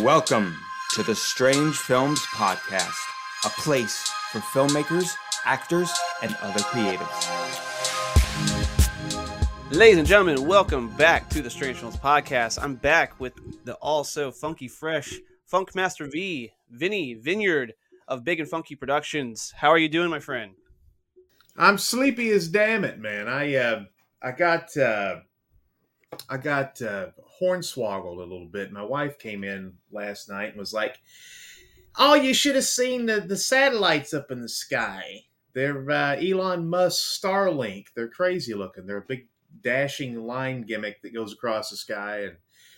Welcome to the Strange Films Podcast, a place for filmmakers, actors, and other creatives. Ladies and gentlemen, welcome back to the Strange Films Podcast. I'm back with the also funky fresh Funkmaster V, Vinnie Vineyard of Big N Funky Productions. How are you doing, my friend? I'm sleepy as damn it, man. I uh, I got uh, I got uh, hornswoggled a little bit. My wife came in last night and was like, "Oh, you should have seen the the satellites up in the sky. They're uh, Elon Musk Starlink. They're crazy looking. They're a big dashing line gimmick that goes across the sky, and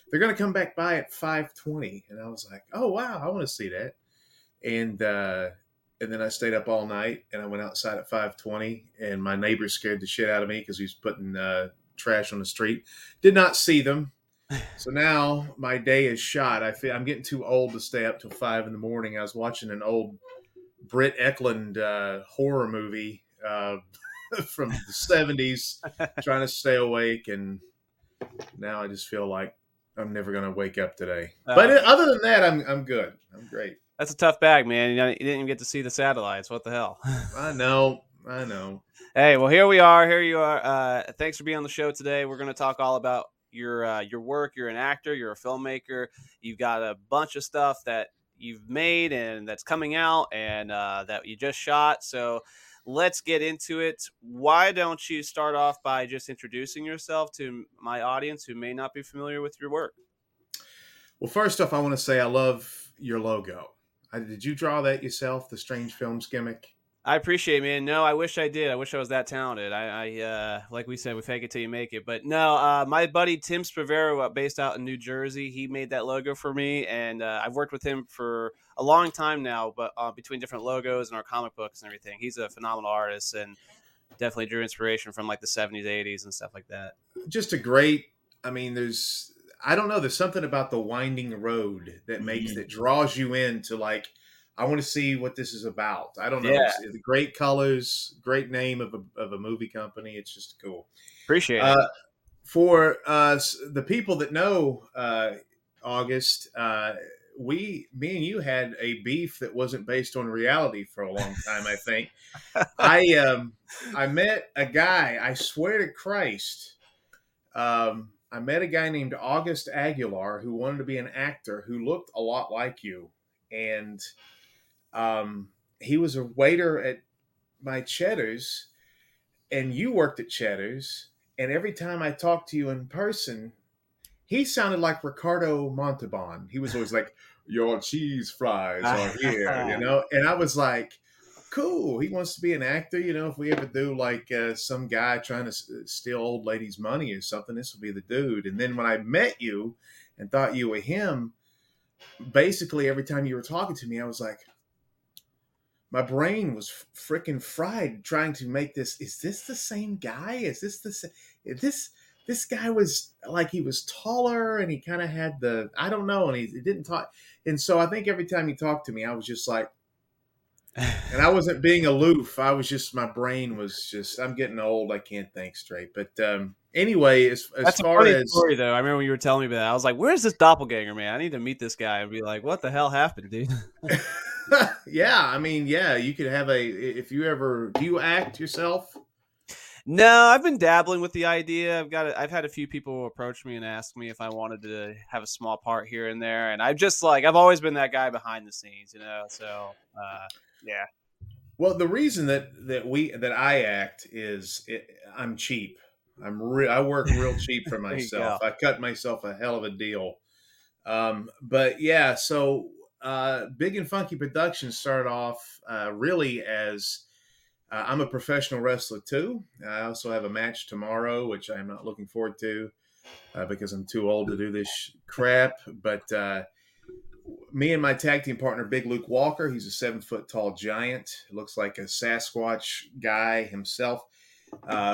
they're going to come back by at 5:20." And I was like, "Oh wow, I want to see that." And uh, and then I stayed up all night and I went outside at 5:20 and my neighbor scared the shit out of me because he was putting uh, trash on the street. Did not see them. So now my day is shot. I feel I'm getting too old to stay up till five in the morning. I was watching an old Britt Ekland uh, horror movie uh, from the 70s, trying to stay awake, and now I just feel like I'm never going to wake up today. but Uh, other than that, I'm I'm good. I'm great. That's a tough bag, man. You, know, you didn't even get to see the satellites. What the hell? I know. I know. hey, well, here we are. Here you are. Uh, thanks for being on the show today. We're going to talk all about your uh, your work. You're an actor. You're a filmmaker. You've got a bunch of stuff that you've made and that's coming out and uh, that you just shot. So let's get into it. Why don't you start off by just introducing yourself to my audience who may not be familiar with your work? Well, first off, I want to say I love your logo. I, did you draw that yourself, the Strange Films gimmick? I appreciate, it, man. No, I wish I did. I wish I was that talented. I, I uh, like we said, we fake it till you make it. But no, uh, my buddy Tim Spravero, uh, based out in New Jersey, he made that logo for me, and uh, I've worked with him for a long time now. But uh, between different logos and our comic books and everything, he's a phenomenal artist and definitely drew inspiration from like the '70s, '80s, and stuff like that. Just a great. I mean, there's. I don't know. There's something about the winding road that makes Mhm. that draws you into like. I want to see what this is about. I don't know. Yeah. It's, it's great colors, great name of a, of a movie company. It's just cool. Appreciate it. Uh, for uh, the people that know uh, August, uh, we, me and you had a beef that wasn't based on reality for a long time. I think I, um, I met a guy. I swear to Christ, um, I met a guy named August Aguilar who wanted to be an actor who looked a lot like you, and um, he was a waiter at my Cheddar's, and you worked at Cheddar's and every time I talked to you in person, he sounded like Ricardo Montalban. He was always like, "Your cheese fries are here," you know. And I was like, "Cool." He wants to be an actor, you know. If we ever do like uh, some guy trying to s- steal old ladies' money or something, this will be the dude. And then when I met you and thought you were him, basically every time you were talking to me, I was like. My brain was freaking fried trying to make this. Is this the same guy? Is this the sa- is this this guy was like he was taller and he kind of had the I don't know and he, he didn't talk and so I think every time he talked to me I was just like and I wasn't being aloof I was just my brain was just I'm getting old I can't think straight but um anyway as, as That's far as story, though. I remember when you were telling me about that. I was like, "Where's this doppelganger, man? I need to meet this guy and be like, what the hell happened, dude?" yeah I mean yeah you could have a if you ever do you act yourself No, I've been dabbling with the idea. I've got. A, I've had a few people approach me and ask me if I wanted to have a small part here and there, and I've just like I've always been that guy behind the scenes, you know. So uh, yeah, Well, the reason that that we that I act is it, I'm cheap. I'm re- I work real cheap for myself. I cut myself a hell of a deal. Um, but yeah, so uh, Big N Funky Productions started off uh, really as uh, I'm a professional wrestler too. I also have a match tomorrow, which I'm not looking forward to uh, because I'm too old to do this sh- crap. But uh, me and my tag team partner, Big Luke Walker, he's a seven foot tall giant. Looks like a Sasquatch guy himself.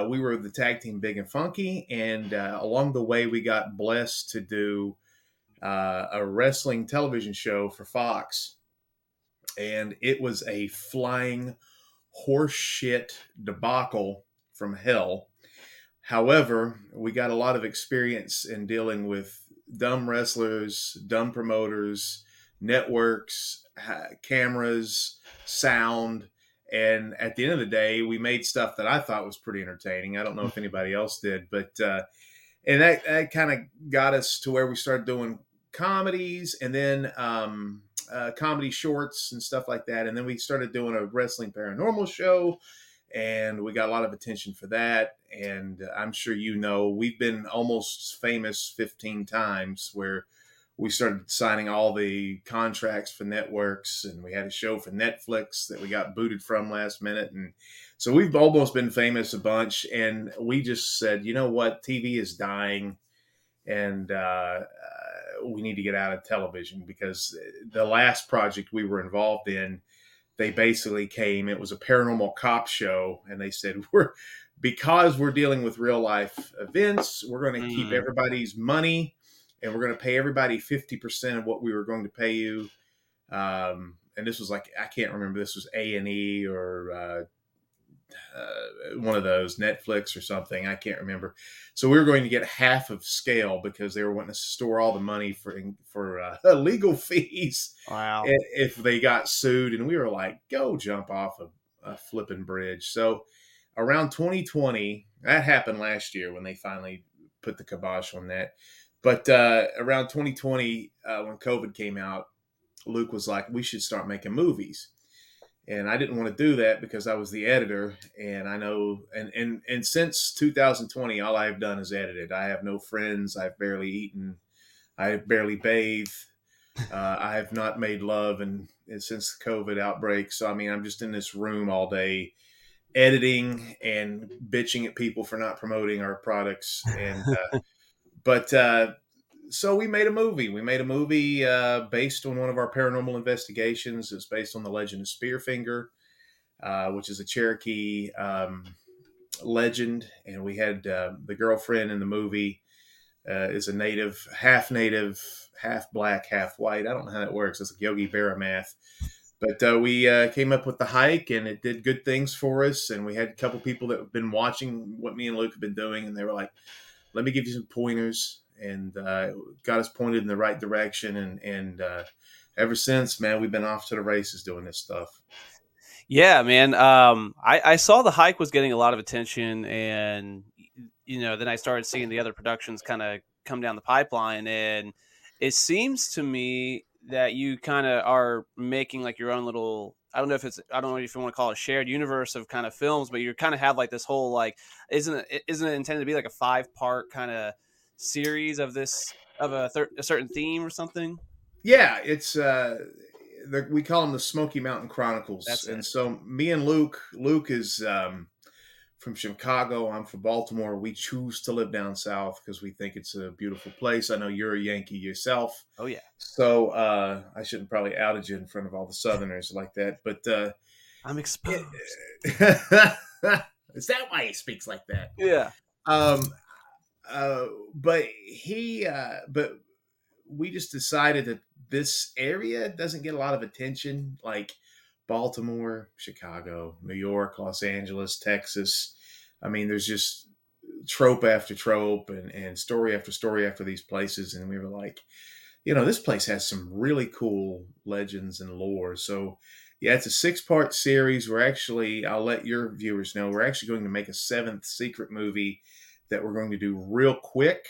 We were the tag team Big and Funky, and along the way, we got blessed to do uh, a wrestling television show for Fox, and it was a flying horseshit debacle from hell. However, we got a lot of experience in dealing with dumb wrestlers, dumb promoters, networks, cameras, sound. And at the end of the day, we made stuff that I thought was pretty entertaining. I don't know if anybody else did, but uh, and that, that kind of got us to where we started doing comedies and then um, uh, comedy shorts and stuff like that. And then we started doing a wrestling paranormal show, and we got a lot of attention for that. And I'm sure you know we've been almost famous 15 times where we started signing all the contracts for networks, and we had a show for Netflix that we got booted from last minute, and so we've almost been famous a bunch. And we just said, you know what, TV is dying, and uh, we need to get out of television because the last project we were involved in, they basically came. It was a paranormal cop show, and they said we're because we're dealing with real life events, we're going to mm. keep everybody's money, and we're going to pay everybody fifty percent of what we were going to pay you. Um, and this was like I can't remember. This was A and E or uh, uh, one of those Netflix or something. I can't remember. So we were going to get half of scale because they were wanting to store all the money for for uh, legal fees. Wow! If they got sued, and we were like, "Go jump off a, a flipping bridge." So around 2020, that happened last year when they finally put the kibosh on that. But uh, around 2020, uh, when COVID came out, Luke was like, "We should start making movies." And I didn't want to do that because I was the editor, and I know, and and and since 2020, all I've done is edited. I have no friends. I've barely eaten. I barely bathe. Uh, I have not made love, and, and since the COVID outbreak, so I mean, I'm just in this room all day, editing and bitching at people for not promoting our products, and uh, but uh, so we made a movie. We made a movie uh, based on one of our paranormal investigations. It's based on the legend of Spearfinger, uh, which is a Cherokee um, legend. And we had uh, the girlfriend in the movie uh, is a native, half native, half black, half white. I don't know how that works. It's like Yogi Berra math. But uh, we uh, came up with the hike, and it did good things for us. And we had a couple people that have been watching what me and Luke have been doing, and they were like, "Let me give you some pointers." And uh, got us pointed in the right direction. And and uh, ever since, man, we've been off to the races doing this stuff. Yeah, man. Um, I, I saw the hike was getting a lot of attention, and you know, then I started seeing the other productions kind of come down the pipeline, and it seems to me that you kind of are making like your own little I don't know if it's I don't know if you want to call it a shared universe of kind of films, but you kind of have like this whole like isn't it isn't it intended to be like a five part kind of series of this of a, thir- a certain theme or something? Yeah, it's uh, the, we call them the Smoky Mountain Chronicles, That's and it. so me and Luke, Luke is um, from Chicago. I'm from Baltimore. We choose to live down south because we think it's a beautiful place. I know you're a Yankee yourself. Oh yeah. So uh, I shouldn't probably outed you in front of all the Southerners like that, but uh, I'm exposed. is that why he speaks like that? Yeah. Um, uh, but he, uh, but we just decided that this area doesn't get a lot of attention, like Baltimore, Chicago, New York, Los Angeles, Texas. I mean, there's just trope after trope and, and story after story after these places. And we were like, you know, this place has some really cool legends and lore. So, yeah, it's a six part series. We're actually, I'll let your viewers know, we're actually going to make a seventh secret movie that we're going to do real quick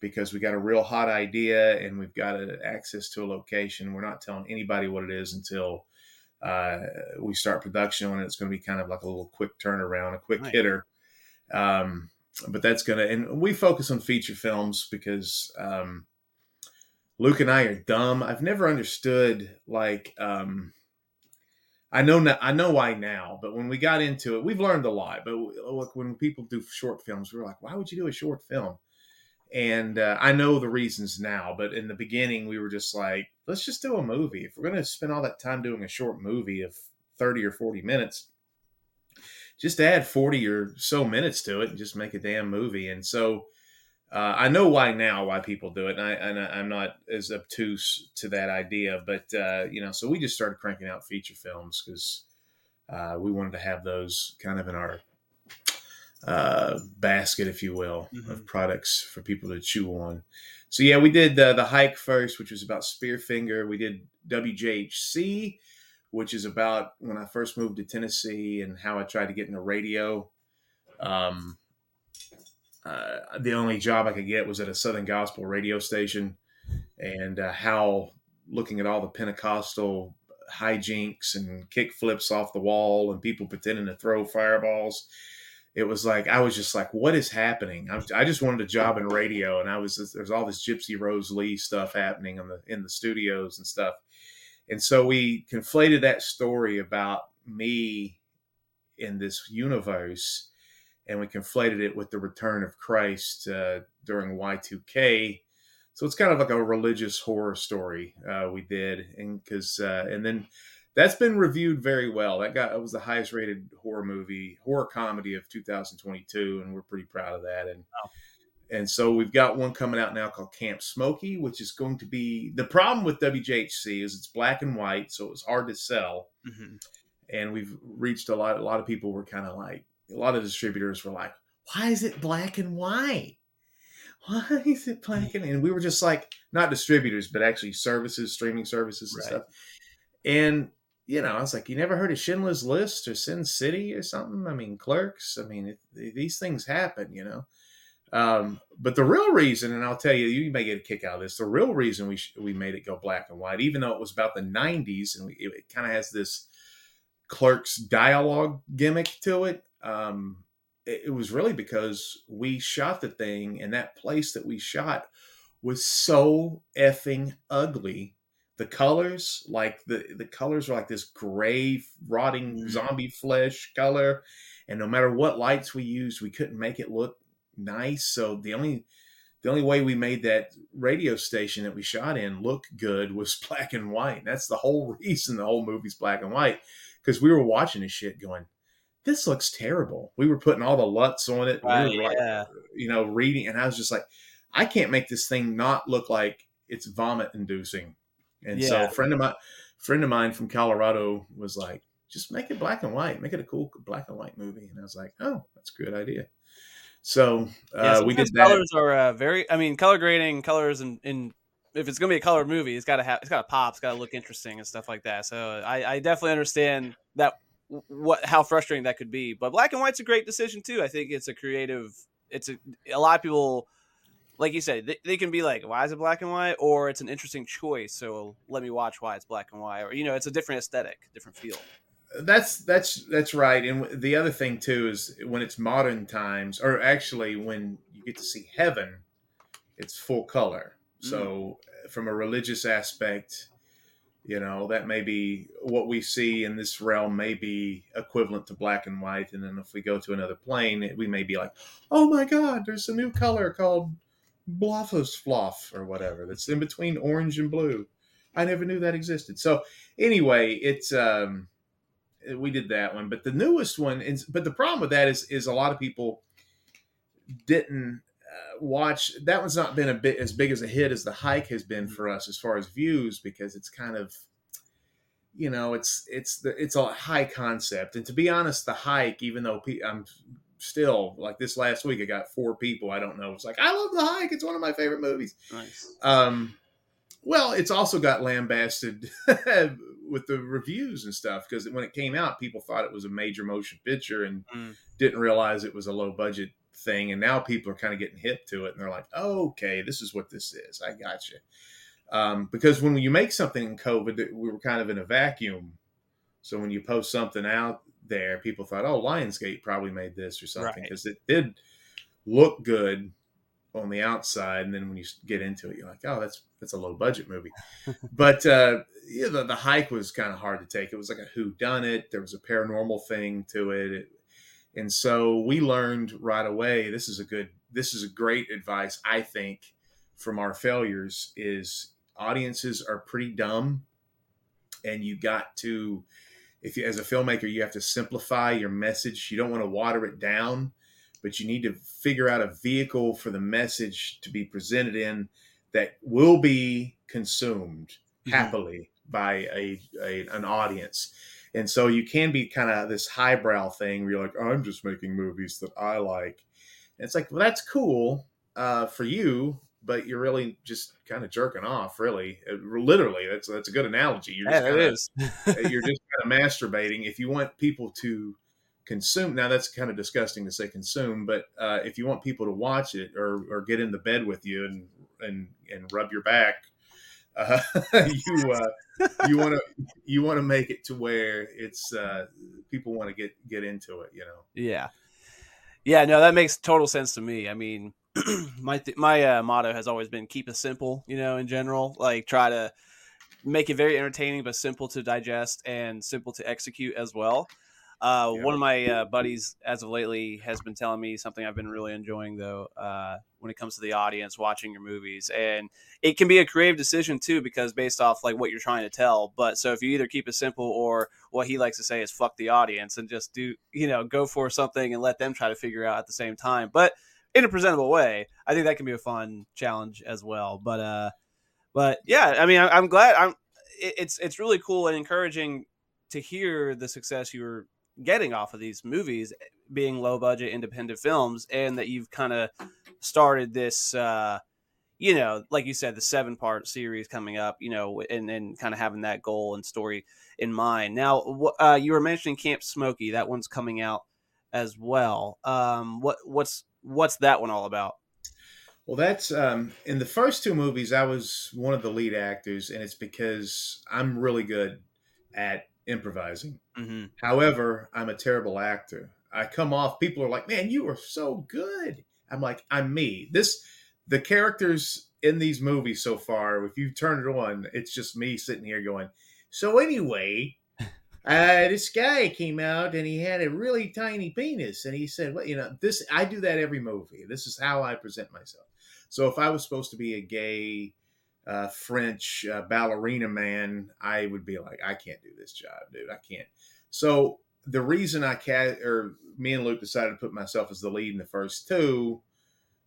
because we got a real hot idea and we've got a, access to a location. We're not telling anybody what it is until uh, we start production on it. It's going to be kind of like a little quick turnaround, a quick nice. hitter. Um, but that's going to, and we focus on feature films because um, Luke and I are dumb. I've never understood like, um, I know now, I know why now, but when we got into it, we've learned a lot. But look, when people do short films, we're like, why would you do a short film? And uh, I know the reasons now, but in the beginning, we were just like, let's just do a movie. If we're going to spend all that time doing a short movie of 30 or 40 minutes, just add 40 or so minutes to it and just make a damn movie. And so uh, I know why now why people do it, and, I, and I'm not as obtuse to that idea. But uh, you know, so we just started cranking out feature films because uh, we wanted to have those kind of in our uh, basket, if you will, mm-hmm. of products for people to chew on. so yeah, we did uh, the hike first, which was about Spearfinger. We did WJHC, which is about when I first moved to Tennessee and how I tried to get into radio. Um, uh, the only job I could get was at a Southern Gospel radio station, and uh, how looking at all the Pentecostal hijinks and kick flips off the wall and people pretending to throw fireballs. It was like I was just like, "What is happening?" I, I just wanted a job in radio, and I was there's all this Gypsy Rose Lee stuff happening in the in the studios and stuff, and so we conflated that story about me in this universe, and we conflated it with the return of Christ uh, during Y2K. So it's kind of like a religious horror story uh, we did, and because uh, and then that's been reviewed very well. That got it was the highest rated horror movie, horror comedy of 2022, and we're pretty proud of that. And Wow. and so we've got one coming out now called Camp Smokey, which is going to be the problem with WJHC is it's black and white, so it was hard to sell. hmm And we've reached a lot. A lot of people were kind of like a lot of distributors were like, "Why is it black and white? Why is it black and?" And we were just like, not distributors, but actually services, streaming services and Right. stuff. And you know, I was like, you never heard of Schindler's List or Sin City or something? I mean, Clerks. I mean, it, these things happen, you know. Um, but the real reason, and I'll tell you, you may get a kick out of this. The real reason we sh- we made it go black and white, even though it was about the '90s, and we, it, it kind of has this Clerks dialogue gimmick to it. Um, it, it was really because we shot the thing, and that place that we shot was so effing ugly. The colors like the the colors were like this gray rotting Mhm. zombie flesh color and no matter what lights we used we couldn't make it look nice. So the only the only way we made that radio station that we shot in look good was black and white. And that's the whole reason the whole movie's black and white because we were watching this shit going this looks terrible. We were putting all the luts on it. Right, we were like yeah. you know reading and i was just like i can't make this thing not look like it's vomit inducing. And so a friend of mine friend of mine from colorado was like just make it black and white. Make it a cool black and white movie. And i was like oh that's a good idea. So Yeah, uh, we did that. colors are uh, very. I mean, color grading, colors, and in, if it's gonna be a colored movie, it's gotta have, it's gotta pop, it's gotta look interesting and stuff like that. So I, I definitely understand that what how frustrating that could be. But black and white's a great decision too. I think it's a creative. It's a a lot of people, like you said, they, they can be like, why is it black and white, or it's an interesting choice. So let me watch why it's black and white, or you know, it's a different aesthetic, different feel. that's that's that's right and the other thing too is when it's modern times or actually when you get to see heaven it's full color so mm. from a religious aspect you know that may be what we see in this realm may be equivalent to black and white and then if we go to another plane we may be like oh my god there's a new color called bluffus fluff or whatever that's in between orange and blue. I never knew that existed. So anyway it's um we did that one but the newest one is but the problem with that is is a lot of people didn't watch that one's not been a bit as big as a hit as the hike has been for us as far as views because it's kind of you know it's it's the it's a high concept and to be honest the hike even though i'm still like this last week i got four people i don't know it's like i love the hike it's one of my favorite movies Nice. um, well, it's also got lambasted with the reviews and stuff because when it came out, people thought it was a major motion picture and Mm. didn't realize it was a low budget thing. And now people are kind of getting hip to it and they're like, oh, okay, this is what this is. I got you. Um, because when you make something in COVID, we were kind of in a vacuum. So when you post something out there, people thought, oh, Lionsgate probably made this or something Right. because it did look good on the outside, and then when you get into it, you're like, oh, that's that's a low budget movie. but uh, yeah, the, the hike was kind of hard to take. It was like a who done it. There was a paranormal thing to it. it, and so we learned right away. This is a good. This is a great advice, I think, from our failures. Is audiences are pretty dumb, and you got to, if you as a filmmaker, you have to simplify your message. You don't want to water it down but you need to figure out a vehicle for the message to be presented in that will be consumed Mhm. happily by a, a an audience. And so you can be kind of this highbrow thing where you're like, I'm just making movies that I like. And it's like, well, that's cool uh, for you, but you're really just kind of jerking off. Really, Uh, literally, that's that's a good analogy. You're Yeah, just it kinda, is. you're just kind of masturbating. If you want people to consume, now that's kind of disgusting to say consume, but uh, if you want people to watch it or or get in the bed with you and and and rub your back, uh, you uh, you want to you want to make it to where it's uh, people want to get get into it. You know. Yeah, yeah. No, that makes total sense to me. I mean, my th- my uh, motto has always been keep it simple. You know, in general, like try to make it very entertaining but simple to digest and simple to execute as well. Uh, Yeah. One of my uh, buddies, as of lately, has been telling me something I've been really enjoying, though, uh, when it comes to the audience watching your movies, and it can be a creative decision too, because based off like what you're trying to tell. But so if you either keep it simple, or what he likes to say is "fuck the audience" and just do, you know, go for something and let them try to figure out at the same time, but in a presentable way. I think that can be a fun challenge as well. But uh, but yeah, I mean, I, I'm glad. I'm. It, it's it's really cool and encouraging to hear the success you were getting off of these movies being low budget independent films and that you've kind of started this uh you know like you said the seven part series coming up you know and and kind of having that goal and story in mind now uh you were mentioning camp smokey that one's coming out as well um what what's what's that one all about Well, that's um, in the first two movies. I was one of the lead actors, and it's because I'm really good at improvising. mm-hmm. However, I'm a terrible actor. I come off. People are like, "Man, you are so good." I'm like, "I'm me." This, the characters in these movies so far. If you turn it on, it's just me sitting here going. So anyway, uh, this guy came out and he had a really tiny penis, and he said, "Well, you know, this. I do that every movie. This is how I present myself." So if I was supposed to be a gay uh, French uh, ballerina man, I would be like, I can't do this job, dude. I can't. So the reason I ca- or me and Luke decided to put myself as the lead in the first two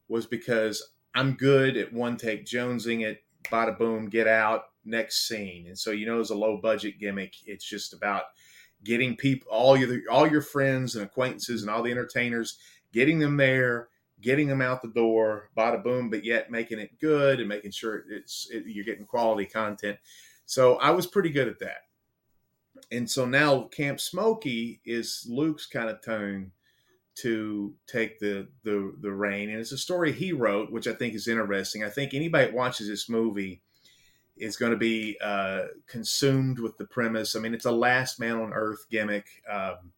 was because I'm good at one take jonesing it, bada boom, get out, next scene. And so you know, it's a low budget gimmick. It's just about getting people, all your all your friends and acquaintances and all the entertainers, getting them there, getting them out the door, bada boom, but yet making it good and making sure it's it, you're getting quality content. So I was pretty good at that. And so now Camp Smokey is Luke's kind of turn to take the the the reign, and it's a story he wrote, which I think is interesting. I think anybody that watches this movie is going to be uh, consumed with the premise. I mean, it's a last man on earth gimmick. Um,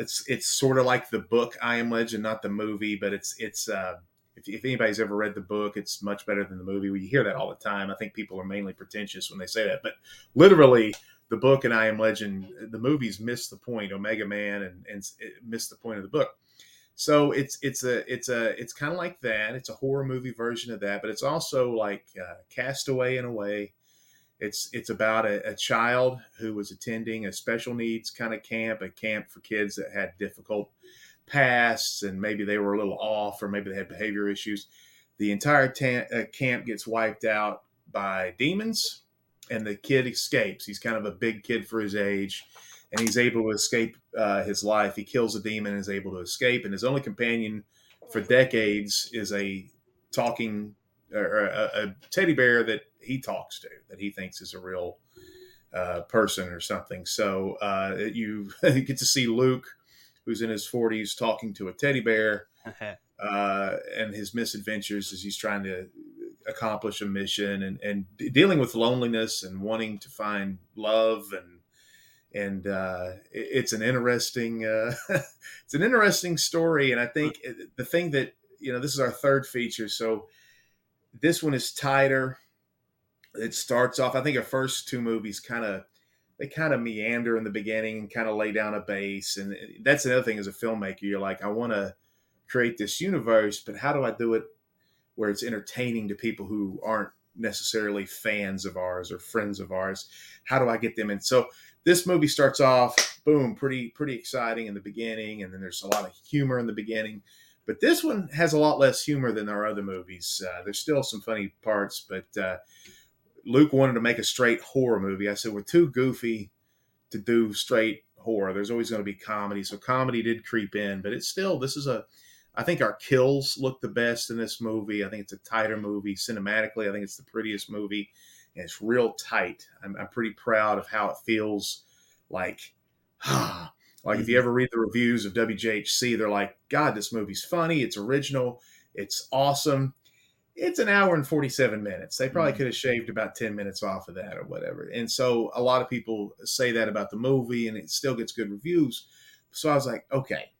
it's it's sort of like the book I Am Legend, not the movie, but it's it's uh, if, if anybody's ever read the book, it's much better than the movie. We hear that all the time. I think people are mainly pretentious when they say that, but literally, the book and I Am Legend, the movies miss the point. Omega Man and and miss the point of the book. So it's it's a it's a it's kind of like that. It's a horror movie version of that, but it's also like uh, Castaway in a way. It's it's about a, a child who was attending a special needs kind of camp, a camp for kids that had difficult pasts, and maybe they were a little off, or maybe they had behavior issues. The entire uh, camp gets wiped out by demons, and the kid escapes. He's kind of a big kid for his age, and he's able to escape uh, his life. He kills a demon and is able to escape, and his only companion for decades is a talking or a, a teddy bear that he talks to that he thinks is a real uh, person or something. So uh, you, get to see Luke, who's in his 40s, talking to a teddy bear uh, and his misadventures as he's trying to accomplish a mission and, and dealing with loneliness and wanting to find love and and uh, it's an interesting uh, it's an interesting story. And I think the thing that you know this is our third feature. So this one is tighter it starts off i think our first two movies kind of they kind of meander in the beginning and kind of lay down a base and that's another thing as a filmmaker you're like i want to create this universe but how do i do it where it's entertaining to people who aren't necessarily fans of ours or friends of ours how do i get them in so this movie starts off boom pretty pretty exciting in the beginning and then there's a lot of humor in the beginning but this one has a lot less humor than our other movies. Uh, there's still some funny parts, but uh, Luke wanted to make a straight horror movie. I said we're too goofy to do straight horror. There's always going to be comedy, so comedy did creep in, but it's still this is a I think our kills look the best in this movie. I think it's a tighter movie cinematically. I think it's the prettiest movie, and it's real tight. I'm, I'm pretty proud of how it feels. Like, ah, like if you ever read the reviews of WJHC, they're like, "God, this movie's funny. It's original. It's awesome." It's an hour and 47 minutes. They probably mm-hmm. could have shaved about 10 minutes off of that or whatever. And so a lot of people say that about the movie and it still gets good reviews. So I was like, okay,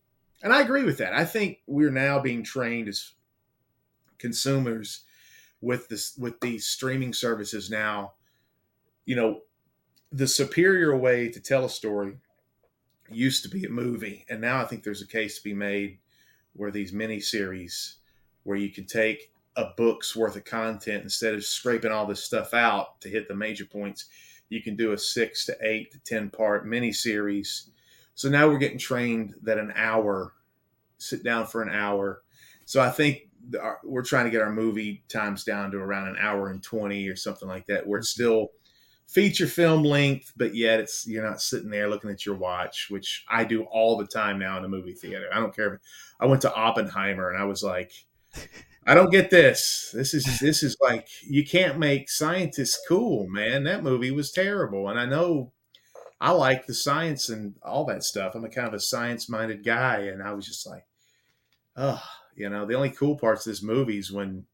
and I agree with that. I think we're now being trained as consumers with this with these streaming services now. You know, the superior way to tell a story used to be a movie, and now I think there's a case to be made where these mini series, where you can take a book's worth of content instead of scraping all this stuff out to hit the major points, you can do a six to eight to ten part mini series so now we're getting trained that an hour, sit down for an hour. So I think we're trying to get our movie times down to around an hour and 20 or something like that, where it's mm-hmm. still feature film length, but yet it's you're not sitting there looking at your watch, which I do all the time now in a movie theater. I don't care. If, I went to Oppenheimer and I was like, I don't get this. This is this is like you can't make scientists cool, man. That movie was terrible, and I know I like the science and all that stuff. I'm a kind of a science minded guy, and I was just like, oh, you know, the only cool parts of this movie is when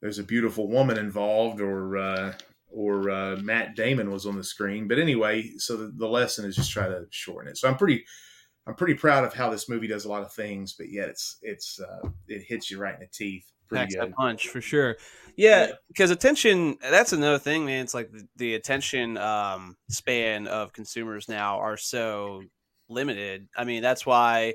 there's a beautiful woman involved, or uh, or uh, Matt Damon was on the screen. But anyway, so the, the lesson is just try to shorten it. So I'm pretty. I'm pretty proud of how this movie does a lot of things, but yet it's it's uh, it hits you right in the teeth. Packs a punch for sure. Yeah, because attention, that's another thing, man. It's like the, the attention um, span of consumers now are so limited. I mean, that's why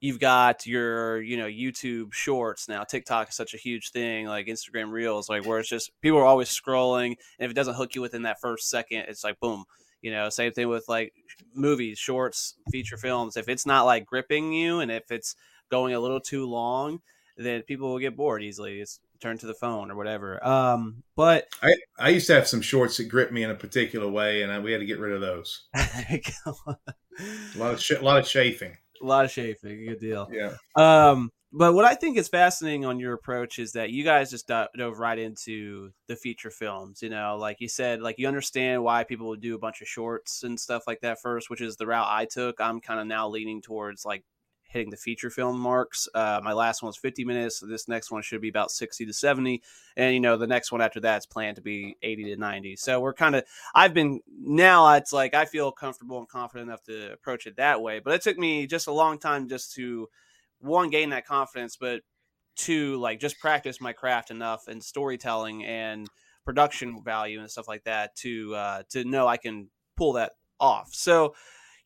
you've got your, you know, YouTube shorts now. TikTok is such a huge thing, like Instagram Reels, like where it's just people are always scrolling. And if it doesn't hook you within that first second, it's like, boom. You know, same thing with like movies, shorts, feature films. If it's not like gripping you and if it's going a little too long, then people will get bored easily. It's turn to the phone or whatever. Um, but I, I used to have some shorts that grip me in a particular way, and I, we had to get rid of those. a lot of sh- a lot of chafing. A lot of chafing. Good deal. Yeah. Um, but what I think is fascinating on your approach is that you guys just dove right into the feature films. You know, like you said, like you understand why people would do a bunch of shorts and stuff like that first, which is the route I took. I'm kind of now leaning towards like hitting the feature film marks. Uh, my last one was 50 minutes. So this next one should be about 60 to 70. And, you know, the next one after that is planned to be 80 to 90. So we're kind of, I've been, now it's like I feel comfortable and confident enough to approach it that way. But it took me just a long time just to, one, gain that confidence, but two, like just practice my craft enough and storytelling and production value and stuff like that to, uh, to know I can pull that off. So,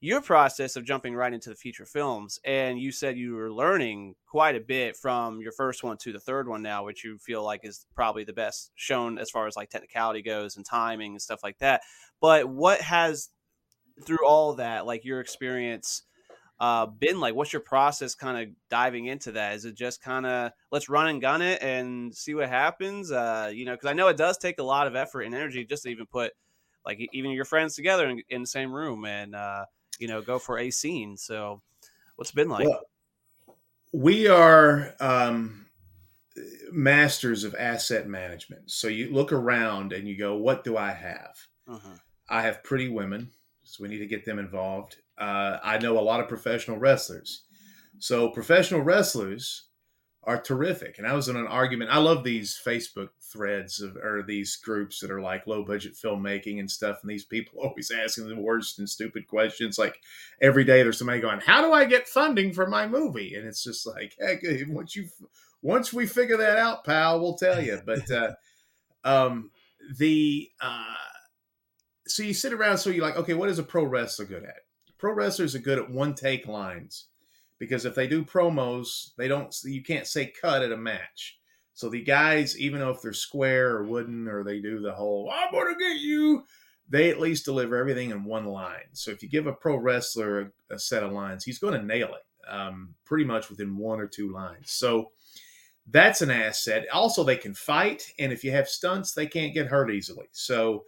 your process of jumping right into the feature films and you said you were learning quite a bit from your first one to the third one now which you feel like is probably the best shown as far as like technicality goes and timing and stuff like that but what has through all that like your experience uh, been like what's your process kind of diving into that is it just kind of let's run and gun it and see what happens uh, you know because i know it does take a lot of effort and energy just to even put like even your friends together in, in the same room and uh, you know go for a scene. So, what's been like? Well, we are um, masters of asset management. So you look around and you go, "What do I have? Uh-huh. I have pretty women, so we need to get them involved. Uh, I know a lot of professional wrestlers. So professional wrestlers are terrific. And I was in an argument. I love these Facebook threads of, or these groups that are like low budget filmmaking and stuff. And these people always asking the worst and stupid questions. Like every day there's somebody going, how do I get funding for my movie? And it's just like, hey, once you, once we figure that out, pal, we'll tell you. But, uh, um, the, uh, so you sit around, so you're like, okay, what is a pro wrestler good at? Pro wrestlers are good at one take lines because if they do promos, they don't you can't say cut at a match. So the guys, even though if they're square or wooden or they do the whole "I'm gonna get you," they at least deliver everything in one line. So if you give a pro wrestler a, a set of lines, he's going to nail it um, pretty much within one or two lines. So that's an asset. Also, they can fight, and if you have stunts, they can't get hurt easily. So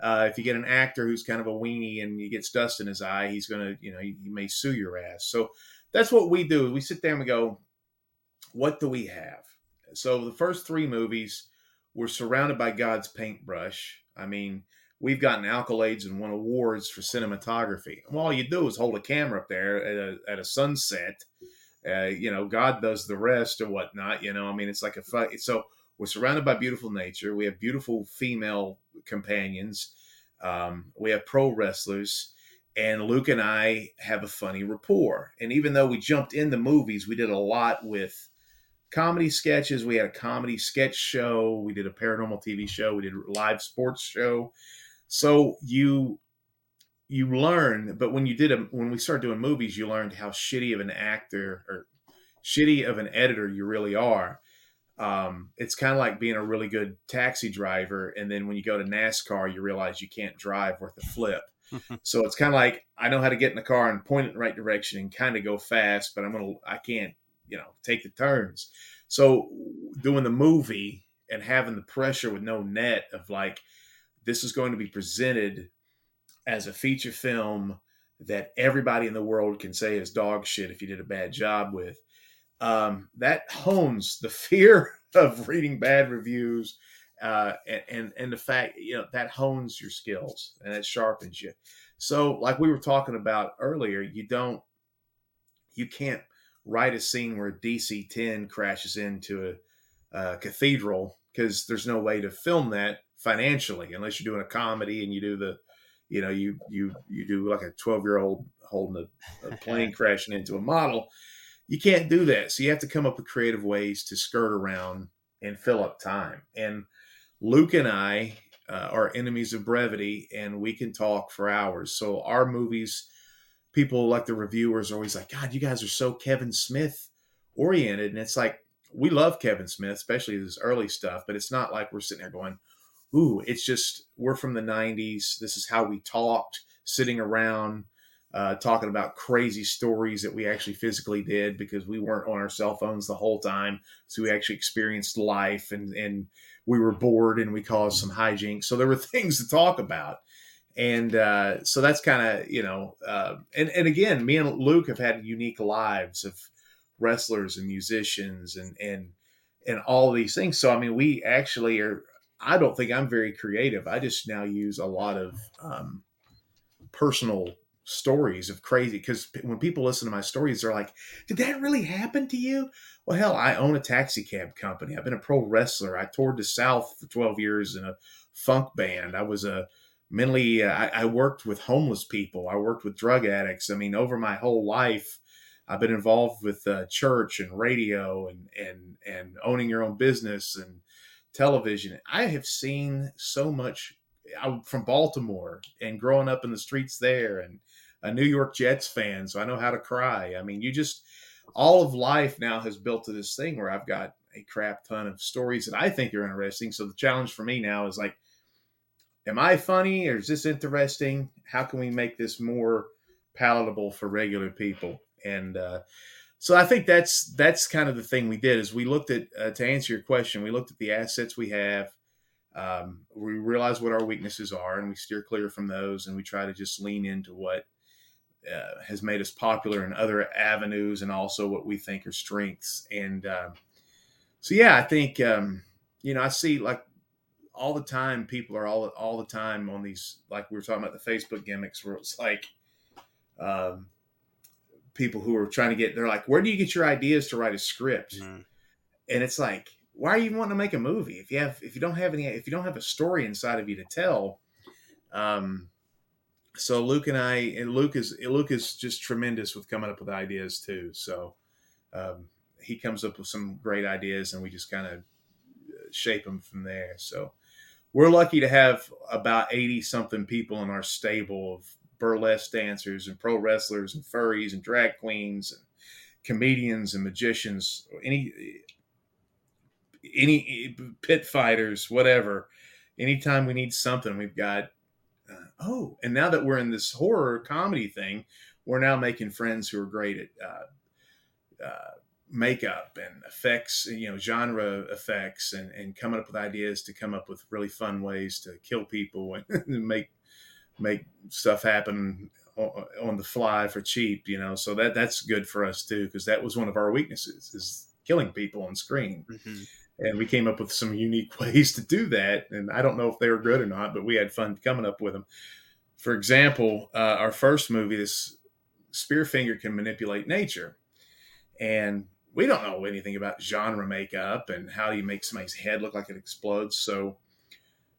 uh, if you get an actor who's kind of a weenie and he gets dust in his eye, he's going to, you know, he, he may sue your ass. So that's what we do. We sit there and we go, what do we have? So the first three movies were surrounded by God's paintbrush. I mean, we've gotten accolades and won awards for cinematography. And all you do is hold a camera up there at a, at a sunset. Uh, you know, God does the rest or whatnot. You know, I mean, it's like a fight. So we're surrounded by beautiful nature. We have beautiful female companions. Um, we have pro wrestlers. And Luke and I have a funny rapport. And even though we jumped in the movies, we did a lot with comedy sketches. We had a comedy sketch show. We did a paranormal TV show. We did a live sports show. So you you learn, but when you did a when we started doing movies, you learned how shitty of an actor or shitty of an editor you really are. Um, it's kind of like being a really good taxi driver, and then when you go to NASCAR, you realize you can't drive worth a flip. so it's kind of like I know how to get in the car and point it in the right direction and kind of go fast, but I'm gonna I can't you know take the turns. So doing the movie and having the pressure with no net of like this is going to be presented as a feature film that everybody in the world can say is dog shit if you did a bad job with. Um, that hones the fear of reading bad reviews, uh, and, and and the fact you know that hones your skills and it sharpens you. So, like we were talking about earlier, you don't, you can't write a scene where DC 10 crashes into a, a cathedral because there's no way to film that financially unless you're doing a comedy and you do the you know you you you do like a 12 year old holding a, a plane crashing into a model you can't do that. So you have to come up with creative ways to skirt around and fill up time. And luke and i uh, are enemies of brevity and we can talk for hours. So our movies people like the reviewers are always like god you guys are so kevin smith oriented. And it's like we love kevin smith especially his early stuff but it's not like we're sitting there going ooh, it's just we're from the '90s. This is how we talked, sitting around uh, talking about crazy stories that we actually physically did because we weren't on our cell phones the whole time. So we actually experienced life, and and we were bored, and we caused some hijinks. So there were things to talk about. And uh, so that's kind of you know, uh, and and again, me and Luke have had unique lives of wrestlers and musicians and and and all these things. So I mean, we actually are I don't think I'm very creative. I just now use a lot of um, personal stories of crazy because when people listen to my stories, they're like, "Did that really happen to you?" Well, hell, I own a taxi cab company. I've been a pro wrestler. I toured the South for 12 years in a funk band. I was a mentally. Uh, I, I worked with homeless people. I worked with drug addicts. I mean, over my whole life. I've been involved with uh, church and radio and and and owning your own business and television. I have seen so much I'm from Baltimore and growing up in the streets there and a New York Jets fan, so I know how to cry. I mean, you just all of life now has built to this thing where I've got a crap ton of stories that I think are interesting. So the challenge for me now is like, am I funny or is this interesting? How can we make this more palatable for regular people? And uh, so I think that's that's kind of the thing we did is we looked at uh, to answer your question, we looked at the assets we have. Um, we realize what our weaknesses are, and we steer clear from those, and we try to just lean into what uh, has made us popular in other avenues, and also what we think are strengths. And uh, so, yeah, I think um, you know I see like all the time people are all all the time on these like we were talking about the Facebook gimmicks where it's like. Um, people who are trying to get they're like where do you get your ideas to write a script mm. and it's like why are you wanting to make a movie if you have if you don't have any if you don't have a story inside of you to tell um so luke and i and luke is luke is just tremendous with coming up with ideas too so um he comes up with some great ideas and we just kind of uh, shape them from there so we're lucky to have about 80 something people in our stable of burlesque dancers and pro wrestlers and furries and drag queens and comedians and magicians, any any pit fighters, whatever. Anytime we need something, we've got. Oh, and now that we're in this horror comedy thing, we're now making friends who are great at uh, uh, makeup and effects, you know, genre effects, and and coming up with ideas to come up with really fun ways to kill people and make make stuff happen on the fly for cheap, you know. So that that's good for us too because that was one of our weaknesses is killing people on screen. Mhm. And we came up with some unique ways to do that. And I don't know if they were good or not, but we had fun coming up with them. For example, uh, our first movie, this Spearfinger can manipulate nature. And we don't know anything about genre makeup and how you make somebody's head look like it explodes. So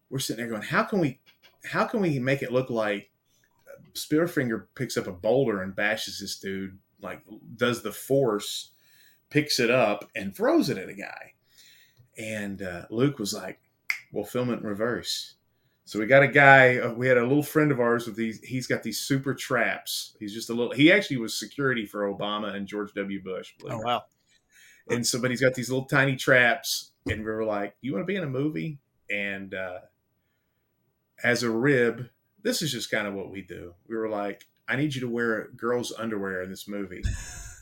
we're sitting there going, how can we, how can we make it look like Spearfinger picks up a boulder and bashes this dude, like does the force, picks it up and throws it at a guy. And uh, Luke was like, "We'll film it in reverse." So we got a guy. Uh, we had a little friend of ours with these. He's got these super traps. He's just a little. He actually was security for Obama and George W. Bush. Oh or wow. and so, but he's got these little tiny traps, and we were like, "You want to be in a movie?" And uh, as a rib, this is just kind of what we do. We were like, "I need you to wear girls' underwear in this movie,"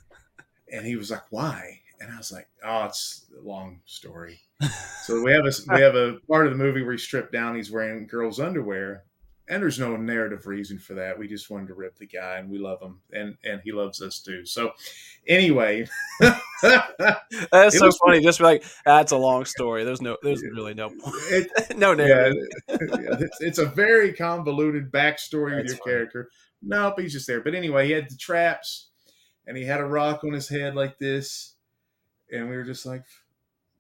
and he was like, "Why?" And I was like, "Oh, it's a long story." so we have a we have a part of the movie where he's stripped down. He's wearing girls' underwear, and there's no narrative reason for that. We just wanted to rip the guy, and we love him, and and he loves us too. So, anyway. That's It so was- funny. Just like, that's a long story. There's no, there's really no, It, no narrative. yeah, it's, it's a very convoluted backstory with That's your funny. character. Nope, he's just there. But anyway, he had the traps, and he had a rock on his head like this, and we were just like,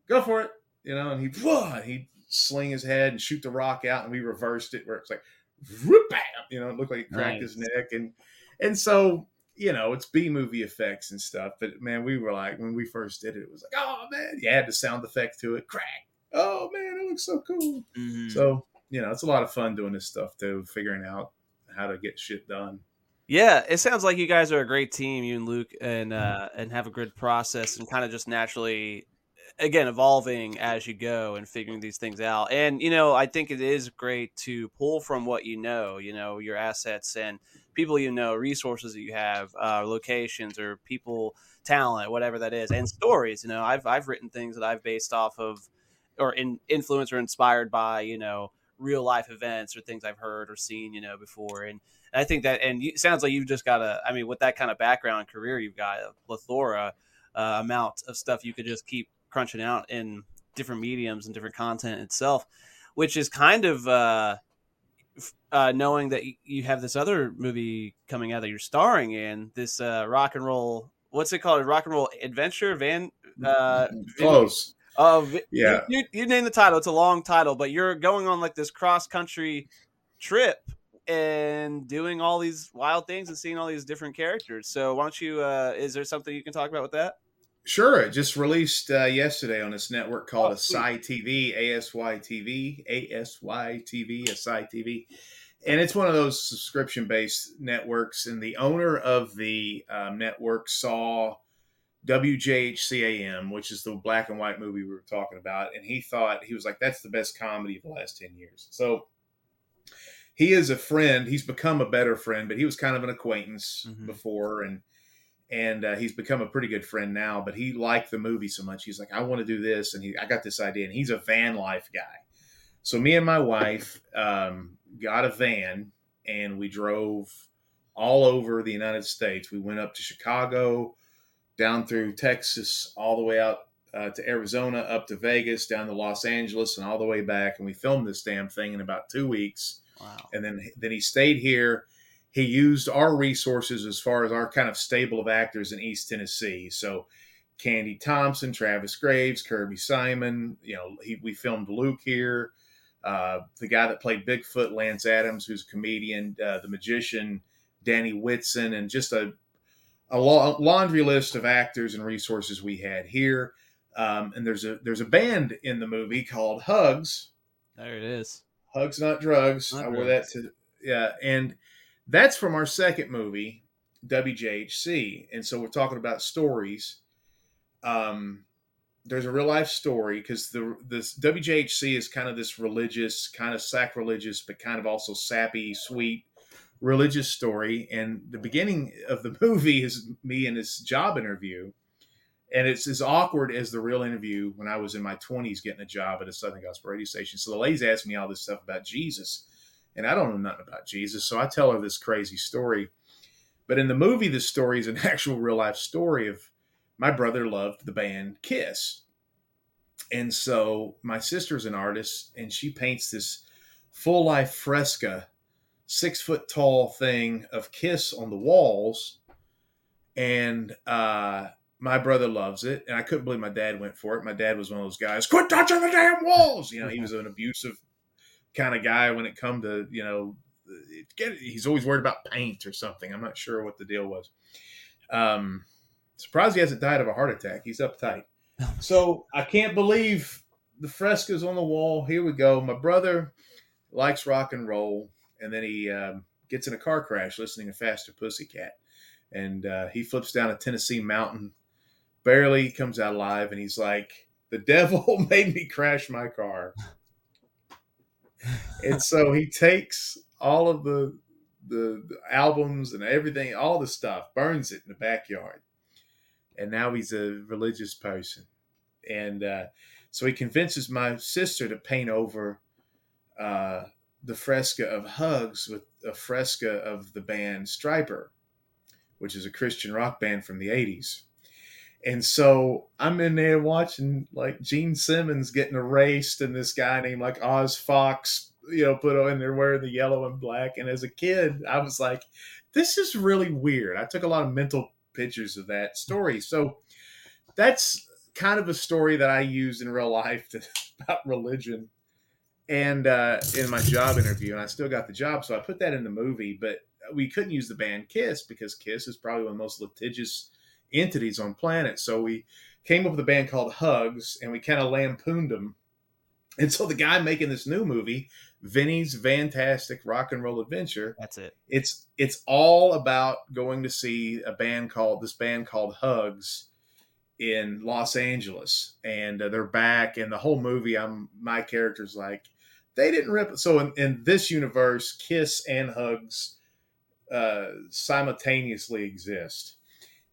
"Go for it," you know. And he, whoa, he'd sling his head and shoot the rock out, and we reversed it where it's like, whoop, bam, you know, it looked like he cracked his neck, and and so you know, it's B movie effects and stuff. But man, we were like, when we first did it, it was like, oh man, you had the sound effect to it, crack. Oh man, it looks so cool. Mhm. So, you know, it's a lot of fun doing this stuff too, figuring out how to get shit done. Yeah, it sounds like you guys are a great team, you and Luke, and uh, and have a good process and kind of just naturally, again, evolving as you go and figuring these things out. And you know, I think it is great to pull from what you know, you know, your assets and people you know, resources that you have, uh, locations or people, talent, whatever that is, and stories. You know, I've I've written things that I've based off of, or in influenced or inspired by, you know, real life events or things I've heard or seen, you know, before. And I think that, and sounds like you've just got a, I mean, with that kind of background and career, you've got a plethora uh, amount of stuff you could just keep crunching out in different mediums and different content itself, which is kind of uh, uh, knowing that you have this other movie coming out that you're starring in, this uh, rock and roll. What's it called? Rock and roll adventure van. Uh, Close. Uh, vi- Yeah. You, you, you name the title. It's a long title, but you're going on like this cross country trip and doing all these wild things and seeing all these different characters. So why don't you? Uh, is there something you can talk about with that? Sure. It just released uh, yesterday on this network called Oh. Asai TV, ASY TV, ASY TV, Asai TV. And it's one of those subscription based networks. And the owner of the um, network saw WJHCAM, which is the black and white movie we were talking about. And he thought, he was like, that's the best comedy of the last 10 years. So he is a friend. He's become a better friend, but he was kind of an acquaintance Mhm. before. And and uh, he's become a pretty good friend now. But he liked the movie so much, he's like, I want to do this, and he, I got this idea, and he's a van life guy. So me and my wife um, got a van, and we drove all over the United States. We went up to Chicago, down through Texas, all the way out uh, to Arizona, up to Vegas, down to Los Angeles, and all the way back. And we filmed this damn thing in about two weeks Wow. and then then he stayed here. He used our resources as far as our kind of stable of actors in East Tennessee. So Candy Thompson, Travis Graves, Kirby Simon. You know, he, we filmed Luke here. Uh, the guy that played Bigfoot, Lance Adams, who's a comedian, uh, the magician, Danny Whitson, and just a a laundry list of actors and resources we had here. Um, and there's a there's a band in the movie called Hugs, There it is. Hugs Not Drugs. Not I wore that to yeah, and that's from our second movie, WJHC. And so we're talking about stories. Um, there's a real life story because the this WJHC is kind of this religious, kind of sacrilegious, but kind of also sappy, sweet religious story. And the beginning of the movie is me in this job interview. And it's as awkward as the real interview when I was in my 20s getting a job at a Southern Gospel radio station. So the lady's asking me all this stuff about Jesus, and I don't know nothing about Jesus. So I tell her this crazy story. But in the movie, the story is an actual real life story of my brother loved the band Kiss. And so my sister's an artist and she paints this full life fresca, six foot tall thing of Kiss on the walls. And uh, my brother loves it. And I couldn't believe my dad went for it. My dad was one of those guys, quit touching the damn walls. You know, he was an abusive kind of guy when it come to, you know, get he's always worried about paint or something. I'm not sure what the deal was. Um, surprised he hasn't died of a heart attack. He's uptight. So I can't believe the frescoes on the wall. Here we go. My brother likes rock and roll, and then he um, gets in a car crash listening to Faster Pussycat, and uh, he flips down a Tennessee mountain, barely comes out alive, and he's like, "The devil made me crash my car." and so he takes all of the, the the albums and everything, all the stuff, burns it in the backyard, and now he's a religious person, and uh, so he convinces my sister to paint over uh, the fresca of Hugs with a fresca of the band Stryper, which is a Christian rock band from the '80s. And so I'm in there watching like Gene Simmons getting erased, and this guy named like Oz Fox you know, put on they're wearing the yellow and black. And as a kid, I was like, this is really weird. I took a lot of mental pictures of that story. So that's kind of a story that I use in real life to, about religion and uh, in my job interview. And I still got the job. So I put that in the movie, but we couldn't use the band Kiss because Kiss is probably one of the most litigious entities on planet. So we came up with a band called Hugs and we kind of lampooned them. And so the guy making this new movie Vinny's Fantastic Rock and Roll Adventure. That's it. It's it's all about going to see a band called this band called Hugs in Los Angeles, and uh, they're back. And the whole movie, I'm my character's like they didn't rip. So in, in this universe, Kiss and Hugs uh, simultaneously exist.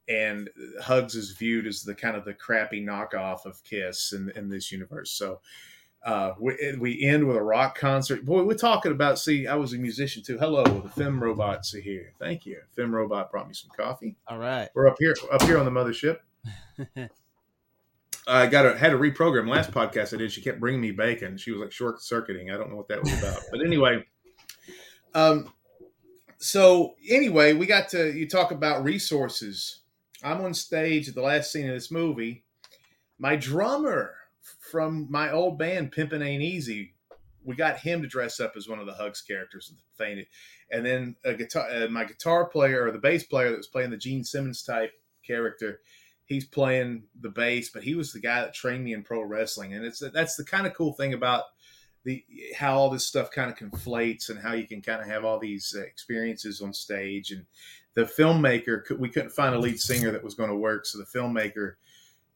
And Hugs is viewed as the kind of the crappy knockoff of Kiss in, in this universe. So uh, we, we end with a rock concert. Boy, we're talking about. See, I was a musician too. Hello, the Fem Robots are here. Thank you. Fem Robot brought me some coffee. All right, we're up here, up here on the mothership. I got a, had to reprogram last podcast I did. She kept bringing me bacon. She was like short circuiting. I don't know what that was about, but anyway. Um. So anyway, we got to you talk about resources. I'm on stage at the last scene of this movie. My drummer from my old band, Pimpin' Ain't Easy. We got him to dress up as one of the Hugs characters and fainted. And then a guitar, uh, my guitar player or the bass player that was playing the Gene Simmons type character, he's playing the bass, but he was the guy that trained me in pro wrestling. And it's that's the kind of cool thing about the how all this stuff kind of conflates and how you can kind of have all these experiences on stage. And the filmmaker, we couldn't find a lead singer that was going to work, so the filmmaker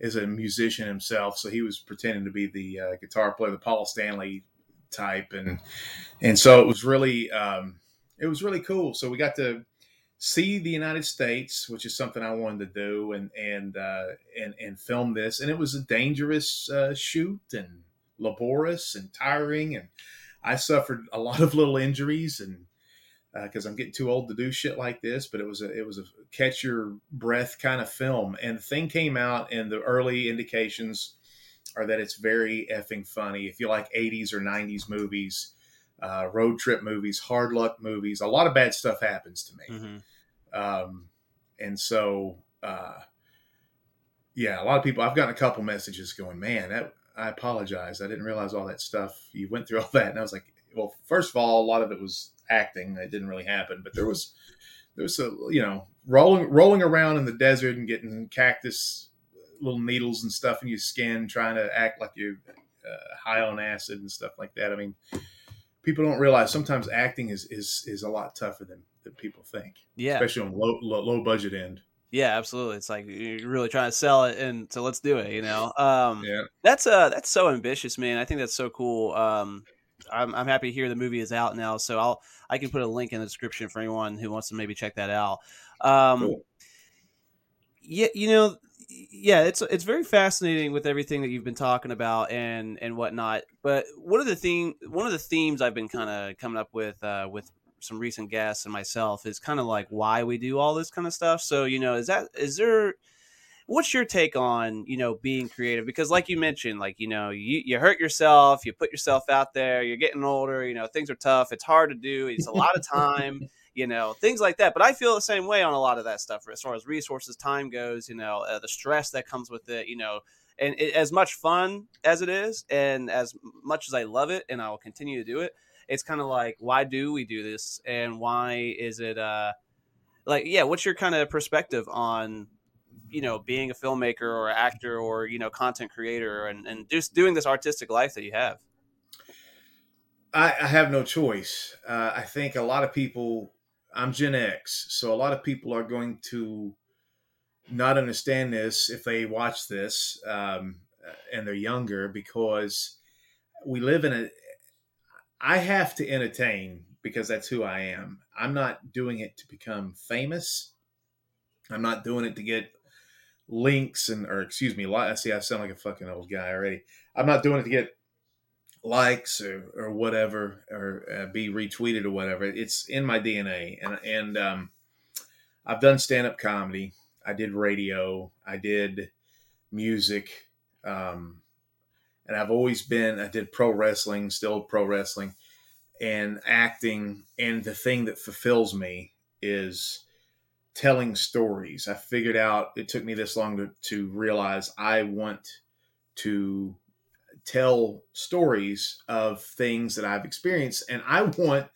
is a musician himself, so he was pretending to be the uh, guitar player, the Paul Stanley type, and and so it was really um, it was really cool. So we got to see the United States, which is something I wanted to do, and and uh, and and film this, and it was a dangerous uh, shoot and laborious and tiring, and I suffered a lot of little injuries and because uh, I'm getting too old to do shit like this. But it was a it was a catch your breath kind of film, and the thing came out, and the early indications are that it's very effing funny. If you like 80s or 90s movies, uh, road trip movies, hard luck movies, a lot of bad stuff happens to me, mm-hmm. um, and so. Uh, yeah, a lot of people. I've gotten a couple messages going, man, that I apologize. I didn't realize all that stuff. You went through all that, and I was like, well, first of all, a lot of it was acting. It didn't really happen, but there was there was a you know rolling rolling around in the desert and getting cactus little needles and stuff in your skin, trying to act like you're uh, high on acid and stuff like that. I mean, people don't realize sometimes acting is is is a lot tougher than than people think. Yeah, especially on low low, low budget end. Yeah, absolutely. It's like you're really trying to sell it, and so let's do it. You know, um, yeah, that's uh that's so ambitious, man. I think that's so cool. Um, I'm, I'm happy to hear the movie is out now, so I'll I can put a link in the description for anyone who wants to maybe check that out. Um, cool. Yeah, you know, yeah, it's it's very fascinating with everything that you've been talking about and and whatnot. But one of the theme one of the themes I've been kind of coming up with uh, with some recent guests and myself is kind of like why we do all this kind of stuff. So you know, is that is there what's your take on you know being creative? Because like you mentioned, like you know you you hurt yourself, you put yourself out there, you're getting older, you know things are tough, it's hard to do, it's a lot of time. You know things like that. But i feel the same way on a lot of that stuff as far as resources time goes you know uh, the stress that comes with it you know and it, as much fun as it is and as much as i love it and i will continue to do it it's kind of like why do we do this? And why is it uh like yeah what's your kind of perspective on you know being a filmmaker or actor or you know content creator and and just doing this artistic life that you have? I, I have no choice. Uh, I think a lot of people I'm Gen X, so a lot of people are going to not understand this if they watch this um, and they're younger because we live in a. I have to entertain because that's who I am. I'm not doing it to become famous. I'm not doing it to get links and or excuse me. I see. I sound like a fucking old guy already. I'm not doing it to get likes or, or whatever or uh, be retweeted or whatever. It's in my dna and and um, i've done stand-up comedy. I did radio. I did music. Um, and i've always been i did pro wrestling still pro wrestling and acting. And the thing that fulfills me is telling stories. I figured out it took me this long to, to realize i want to tell stories of things that I've experienced. And I want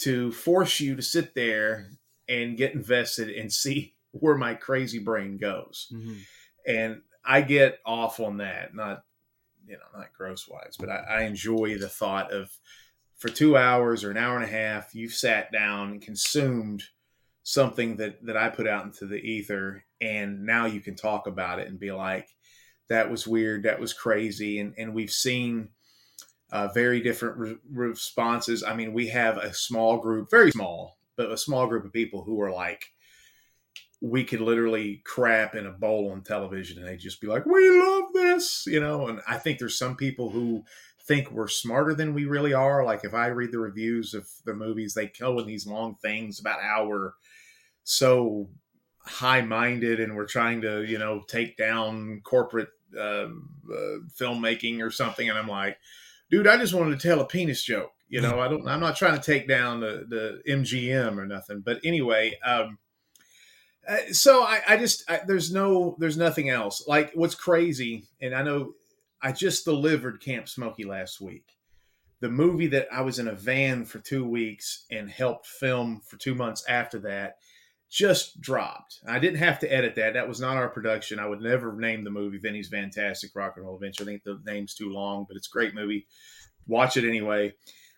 to force you to sit there and get invested and see where my crazy brain goes. Mm-hmm. And I get off on that, not, you know, not gross wise, but I, I enjoy the thought of for two hours or an hour and a half, you've sat down and consumed something that, that I put out into the ether. And now you can talk about it and be like, that was weird, that was crazy, and and we've seen uh, very different re- responses. I mean, we have a small group, very small, but a small group of people who are like, we could literally crap in a bowl on television, and they'd just be like, "We love this," you know. And I think there's some people who think we're smarter than we really are. Like if I read the reviews of the movies, they go in these long things about how we're so high minded and we're trying to, you know, take down corporate uh, uh, filmmaking or something. And I'm like, dude, I just wanted to tell a penis joke. You know, I don't, I'm not trying to take down the, the MGM or nothing. But anyway, um, uh, so I, I just, I, there's no, there's nothing else. Like what's crazy, and I know I just delivered Camp Smokey last week. The movie that I was in a van for two weeks and helped film for two months after that just dropped. I didn't have to edit that. That was not our production. I would never name the movie Vinny's Fantastic Rock and Roll Adventure. I think the name's too long, but it's a great movie. Watch it anyway.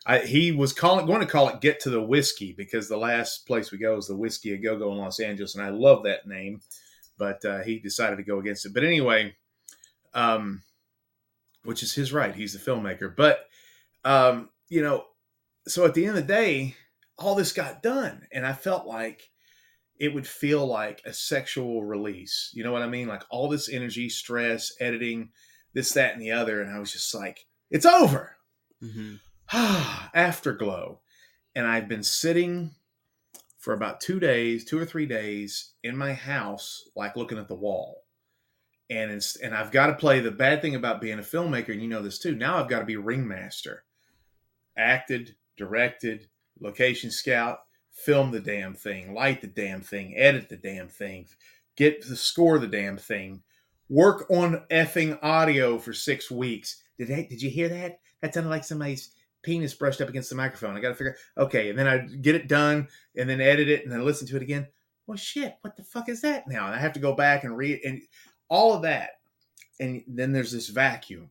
I, he was calling, going to call it Get to the Whiskey because the last place we go is the Whiskey a Go Go in Los Angeles, and I love that name, but uh, he decided to go against it. But anyway, um, which is his right. He's the filmmaker. But, um, you know, so at the end of the day, all this got done, and I felt like it would feel like a sexual release. You know what I mean? Like all this energy, stress, editing, this, that, and the other. And I was just like, it's over. Mm-hmm. Afterglow. And I've been sitting for about two days, two or three days in my house, like looking at the wall. And it's, and I've got to play the bad thing about being a filmmaker, and you know this too. Now I've got to be ringmaster, acted, directed, location scout, film the damn thing, light the damn thing, edit the damn thing, get the score the damn thing, work on effing audio for six weeks. Did I, did you hear that? That sounded like somebody's penis brushed up against the microphone. I got to figure okay, and then I get it done and then edit it and then listen to it again. Well, shit, what the fuck is that now? And I have to go back and read and all of that. And then there's this vacuum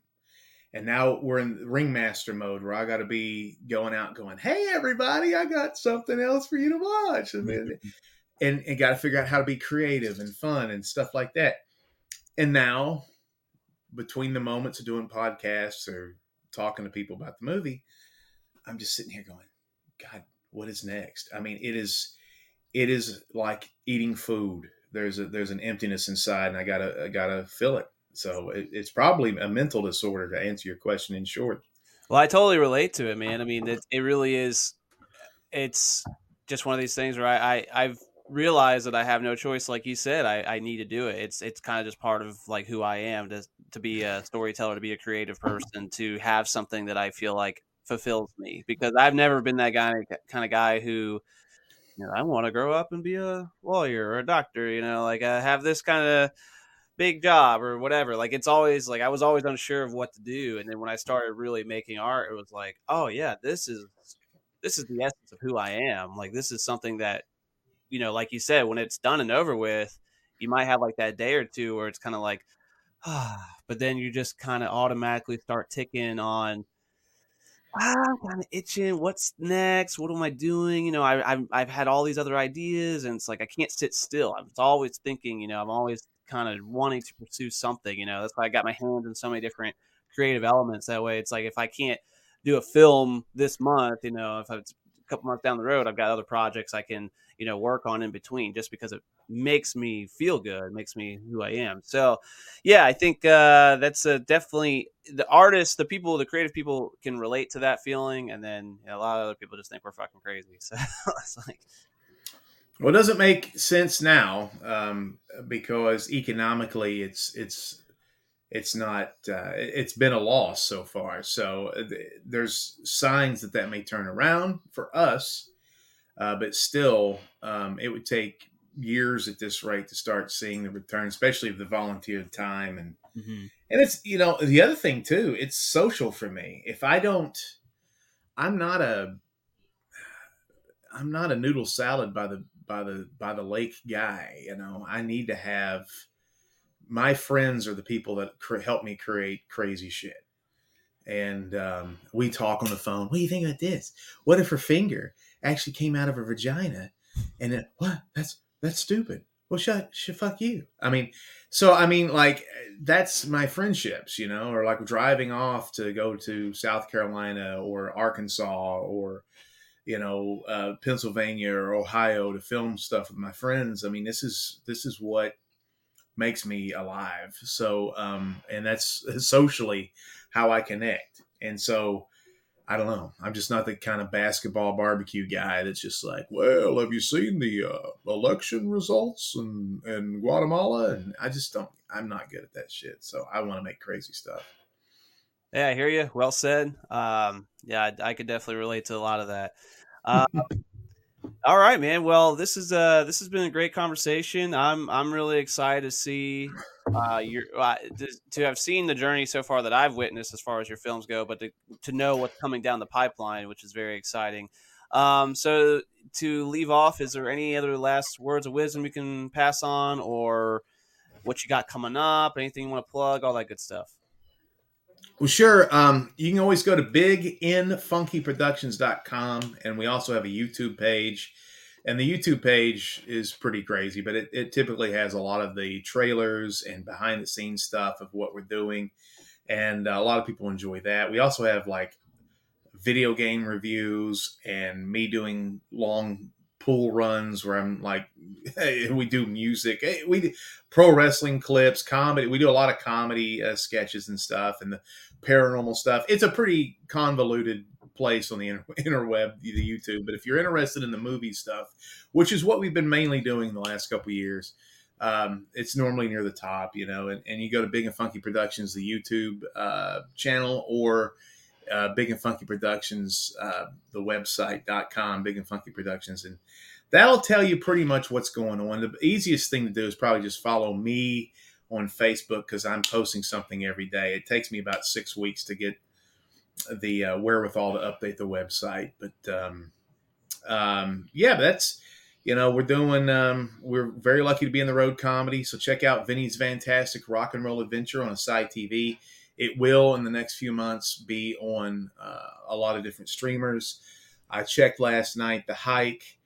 and now we're in ringmaster mode where I got to be going out, going, "Hey, everybody, I got something else for you to watch," and and, and got to figure out how to be creative and fun and stuff like that. And now, between the moments of doing podcasts or talking to people about the movie, I'm just sitting here going, "God, what is next?" I mean, it is, it is like eating food. There's a there's an emptiness inside, and I gotta I gotta fill it so it, it's probably a mental disorder to answer your question in short. Well, I totally relate to it, man. I mean, it, it really is. It's just one of these things where I, I I've realized that I have no choice. Like you said, I, I need to do it. It's it's kind of just part of like who I am to to be a storyteller, to be a creative person, to have something that I feel like fulfills me. Because I've never been that guy kind of guy who, you know, I want to grow up and be a lawyer or a doctor. You know, like I have this kind of big job or whatever. Like it's always like I was always unsure of what to do, and then when I started really making art, it was like, oh yeah, this is this is the essence of who I am. Like this is something that you know, like you said, when it's done and over with, you might have like that day or two where it's kind of like, ah, but then you just kind of automatically start ticking on. Ah, I'm kind of itching. What's next? What am I doing? You know, I, have I've had all these other ideas, and it's like I can't sit still. I'm always thinking. You know, I'm always kind of wanting to pursue something. You know, that's why I got my hands in so many different creative elements. That way, it's like if I can't do a film this month, you know, if it's a couple months down the road, I've got other projects I can you know work on in between just because it makes me feel good makes me who i am so yeah i think uh that's a definitely the artists the people the creative people can relate to that feeling and then you know, a lot of other people just think we're fucking crazy so it's like well it doesn't make sense now um because economically it's it's it's not uh, it's been a loss so far so uh, there's signs that that may turn around for us uh, but still, um, it would take years at this rate to start seeing the return, especially of the volunteer time and mm-hmm. and it's you know the other thing too. It's social for me. If I don't, I'm not a I'm not a noodle salad by the by the by the lake guy. You know, I need to have my friends are the people that cr- help me create crazy shit. And um, we talk on the phone. What do you think about this? What if her finger? actually came out of her vagina. And what? That's that's stupid. Well, shut, shut, fuck you. I mean, so I mean, like that's my friendships, you know, or like driving off to go to South Carolina or Arkansas or you know uh, Pennsylvania or Ohio to film stuff with my friends. I mean, this is this is what makes me alive. So, um, and that's socially how I connect. And so, I don't know. I'm just not the kind of basketball barbecue guy that's just like, well, have you seen the uh, election results in, in Guatemala? And I just don't, I'm not good at that shit. So I want to make crazy stuff. Yeah, I hear you. Well said. Um, yeah, I, I, could definitely relate to a lot of that. Uh, all right, man. Well, this is uh this has been a great conversation. I'm I'm really excited to see uh your uh, to, to, have seen the journey so far that I've witnessed as far as your films go, but to to know what's coming down the pipeline, which is very exciting. Um, so to leave off, is there any other last words of wisdom you can pass on, or what you got coming up? Anything you want to plug? All that good stuff. Well, sure. Um, you can always go to biginfunkyproductions.com, and we also have a YouTube page. And the YouTube page is pretty crazy, but it, it typically has a lot of the trailers and behind the scenes stuff of what we're doing. And uh, a lot of people enjoy that. We also have like video game reviews and me doing long pool runs where I'm like, hey, we do music, hey, we do pro wrestling clips, comedy. We do a lot of comedy uh, sketches and stuff, and the paranormal stuff. It's a pretty convoluted place on the inter- interweb, the YouTube. But if you're interested in the movie stuff, which is what we've been mainly doing the last couple years, um, it's normally near the top, you know. And, and you go to Big N Funky Productions, the YouTube uh, channel, or uh, Big N Funky Productions, uh, the website.com, Big N Funky Productions. And that'll tell you pretty much what's going on. The easiest thing to do is probably just follow me on Facebook because I'm posting something every day. It takes me about six weeks to get the uh, wherewithal to update the website. But um, um, yeah, that's you know we're doing. Um, we're very lucky to be in the road comedy. So check out Vinny's Fantastic Rock and Roll Adventure on Aside TV. It will in the next few months be on uh, a lot of different streamers. I checked last night. The Hike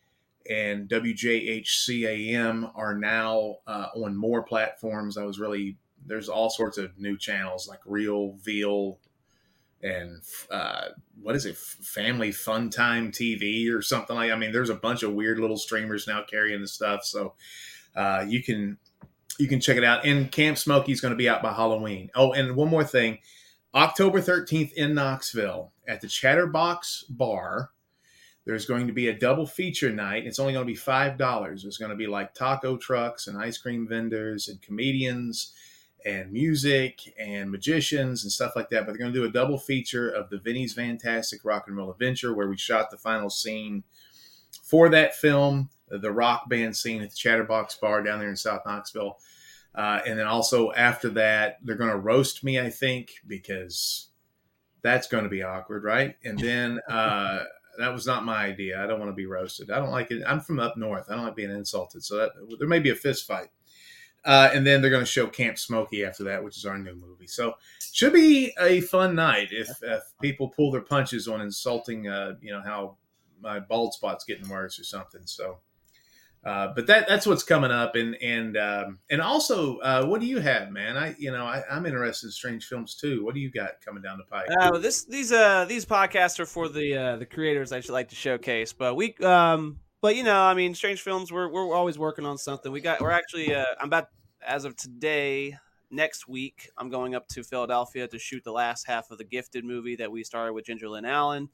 and WJHCAM are now uh, on more platforms. I was really there's all sorts of new channels like Real Veal and uh, what is it, Family Fun Time TV or something like. I mean, there's a bunch of weird little streamers now carrying the stuff, so uh, you can you can check it out. And Camp Smokey is going to be out by Halloween. Oh, and one more thing, October 13th in Knoxville at the Chatterbox Bar There's going to be a double feature night. It's only going to be five dollars. There's going to be like taco trucks and ice cream vendors and comedians and music and magicians and stuff like that. But they're going to do a double feature of the Vinnie's Fantastic Rock and Roll Adventure, where we shot the final scene for that film, the rock band scene at the Chatterbox Bar down there in South Knoxville. Uh, and then also after that, they're going to roast me, I think, because that's going to be awkward, right? And then uh, that was not my idea. I don't want to be roasted. I don't like it. I'm from up north. I don't like being insulted. So that, there may be a fist fight. Uh, and then they're going to show Camp Smokey after that, which is our new movie. So should be a fun night if, if people pull their punches on insulting, uh, you know, how my bald spot's getting worse or something. So, uh, but that that's what's coming up, and and um, and also, uh, what do you have, man? I you know I, am interested in strange films too. What do you got coming down the pipe? Uh, this these uh these podcasts are for the uh, the creators I should like to showcase, but we um but you know I mean strange films we're we're always working on something. We got we're actually uh, I'm about as of today next week i'm going up to philadelphia to shoot the last half of the gifted movie that we started with ginger lynn allen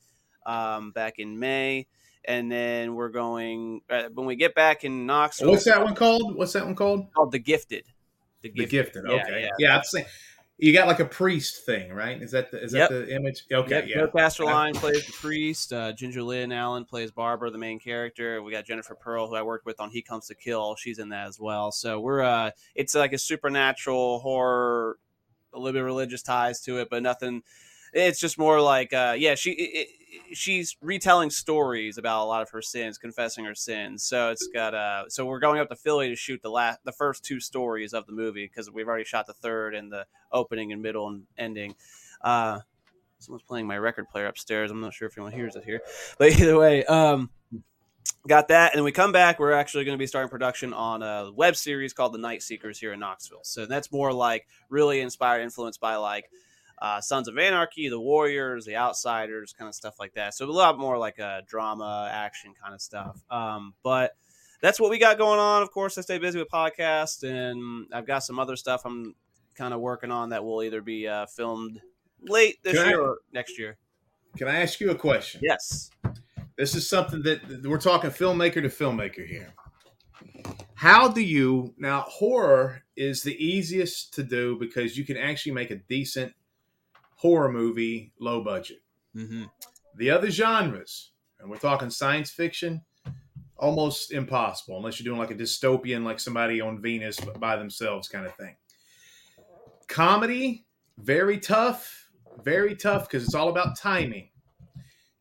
um, back in may and then we're going uh, when we get back in knoxville what's that one called what's that one called called the gifted the gifted, the gifted. okay yeah, yeah. yeah i'm saying you got like a priest thing, right? Is that the, is yep. that the image? Okay, yep. yeah. Joe Casterline plays the priest. Uh, Ginger Lynn Allen plays Barbara, the main character. We got Jennifer Pearl, who I worked with on He Comes to Kill. She's in that as well. So we're uh, it's like a supernatural horror, a little bit religious ties to it, but nothing. It's just more like, uh, yeah, she. It, she's retelling stories about a lot of her sins, confessing her sins. So it's got uh so we're going up to Philly to shoot the last the first two stories of the movie because we've already shot the third and the opening and middle and ending. Uh someone's playing my record player upstairs. I'm not sure if anyone hears it here. But either way, um got that and we come back we're actually going to be starting production on a web series called the night seekers here in knoxville so that's more like really inspired influenced by like uh, Sons of Anarchy, The Warriors, The Outsiders, kind of stuff like that. So a lot more like a drama, action kind of stuff. Um, but that's what we got going on. Of course, I stay busy with podcasts, and I've got some other stuff I'm kind of working on that will either be uh, filmed late this can year I, or next year. Can I ask you a question? Yes. This is something that we're talking filmmaker to filmmaker here. How do you now? Horror is the easiest to do because you can actually make a decent horror movie, low budget. Mm-hmm. The other genres, and we're talking science fiction, almost impossible unless you're doing like a dystopian, like somebody on Venus by themselves kind of thing. Comedy, very tough, very tough because it's all about timing.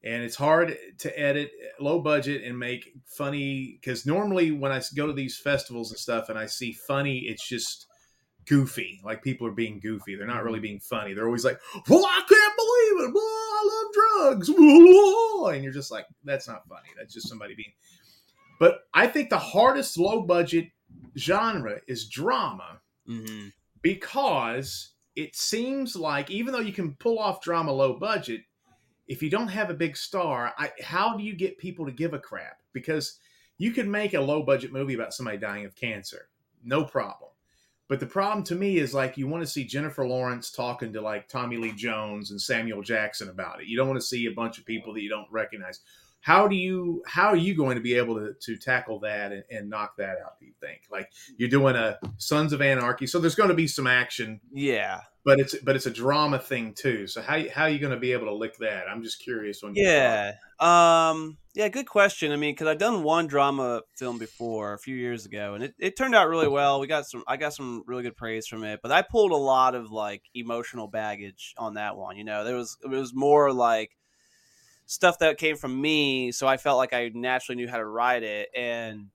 And it's hard to edit low budget and make funny because normally when I go to these festivals and stuff and I see funny, it's just goofy. Like people are being goofy. They're not really being funny. They're always like, "Well, I can't believe it. Well, I love drugs." And you're just like, "That's not funny. That's just somebody being." But I think the hardest low budget genre is drama mm-hmm. because it seems like even though you can pull off drama low budget, if you don't have a big star, I, how do you get people to give a crap? Because you could make a low budget movie about somebody dying of cancer, no problem but the problem to me is like you want to see Jennifer Lawrence talking to like Tommy Lee Jones and Samuel Jackson about it. You don't want to see a bunch of people that you don't recognize. How do you how are you going to be able to, to tackle that and, and knock that out, do you think? Like you're doing a Sons of Anarchy, so there's going to be some action. Yeah but it's but it's a drama thing too. So how how are you going to be able to lick that? I'm just curious. On yeah, um, yeah, good question. I mean, because I've done one drama film before a few years ago, and it, it turned out really well. We got some, I got some really good praise from it, but I pulled a lot of like emotional baggage on that one. You know, there was it was more like stuff that came from me, so I felt like I naturally knew how to write it, and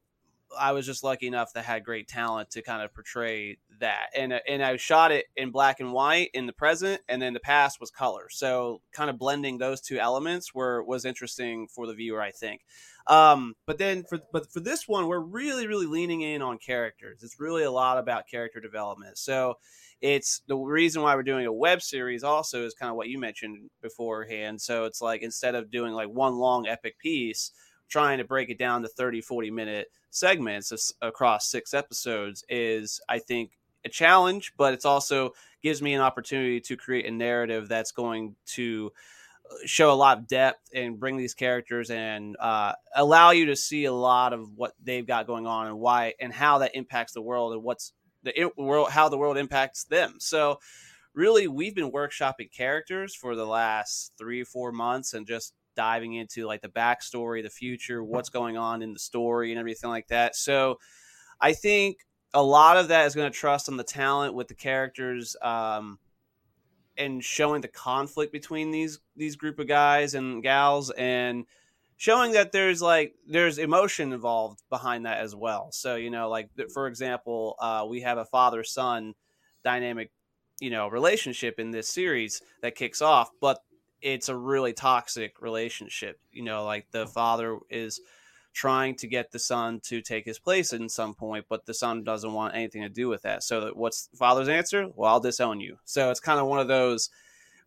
I was just lucky enough that had great talent to kind of portray that. And uh, and I shot it in black and white in the present, and then the past was color. So kind of blending those two elements were was interesting for the viewer, I think. Um, but then for but for this one, we're really really leaning in on characters. It's really a lot about character development. So it's the reason why we're doing a web series also is kind of what you mentioned beforehand. So it's like instead of doing like one long epic piece trying to break it down to 30 40 minute segments across six episodes is i think a challenge but it's also gives me an opportunity to create a narrative that's going to show a lot of depth and bring these characters and uh, allow you to see a lot of what they've got going on and why and how that impacts the world and what's the world how the world impacts them. So really we've been workshopping characters for the last three four months and just diving into like the backstory, the future, what's going on in the story and everything like that. So I think a lot of that is going to trust on the talent with the characters um, and showing the conflict between these these group of guys and gals and showing that there's like there's emotion involved behind that as well so you know like for example uh, we have a father son dynamic you know relationship in this series that kicks off but it's a really toxic relationship you know like the father is trying to get the son to take his place in some point, but the son doesn't want anything to do with that. So what's father's answer? Well, I'll disown you. So it's kind of one of those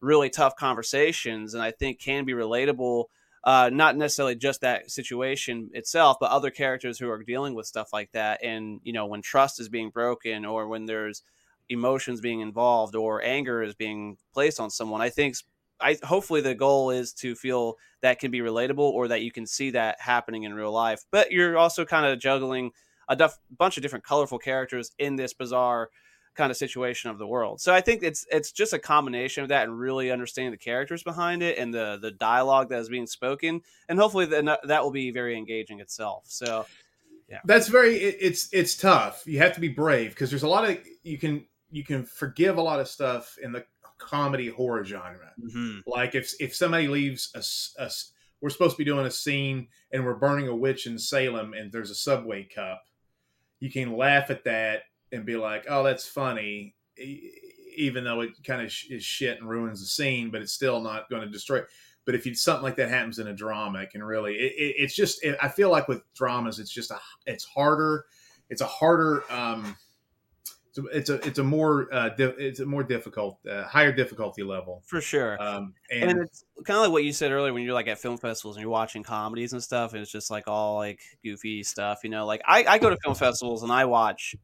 really tough conversations, and I think can be relatable. Uh, not necessarily just that situation itself, but other characters who are dealing with stuff like that. And you know, when trust is being broken, or when there's emotions being involved, or anger is being placed on someone, I think I hopefully the goal is to feel that can be relatable or that you can see that happening in real life. But you're also kind of juggling a bunch of different colorful characters in this bizarre kind of situation of the world. So I think it's it's just a combination of that and really understanding the characters behind it and the the dialogue that is being spoken, and hopefully then uh, that will be very engaging itself. So yeah, that's very it, it's it's tough. You have to be brave because there's a lot of you can you can forgive a lot of stuff in the comedy horror genre. Mm-hmm. Like if if somebody leaves a, a, we're supposed to be doing a scene and we're burning a witch in Salem and there's a subway cup, you can laugh at that and be like, oh, that's funny, even though it kind of is shit and ruins the scene, but it's still not going to destroy. But if you, something like that happens in a drama, it can really. It, it, it's just. It, I feel like with dramas, it's just a. It's harder. It's a harder. um so it's a it's a more uh, di- it's a more difficult, uh, higher difficulty level for sure. Um, and, and, it's kind of like what you said earlier when you're like at film festivals and you're watching comedies and stuff, and it's just like all like goofy stuff, you know. Like I, I go to film festivals and I watch,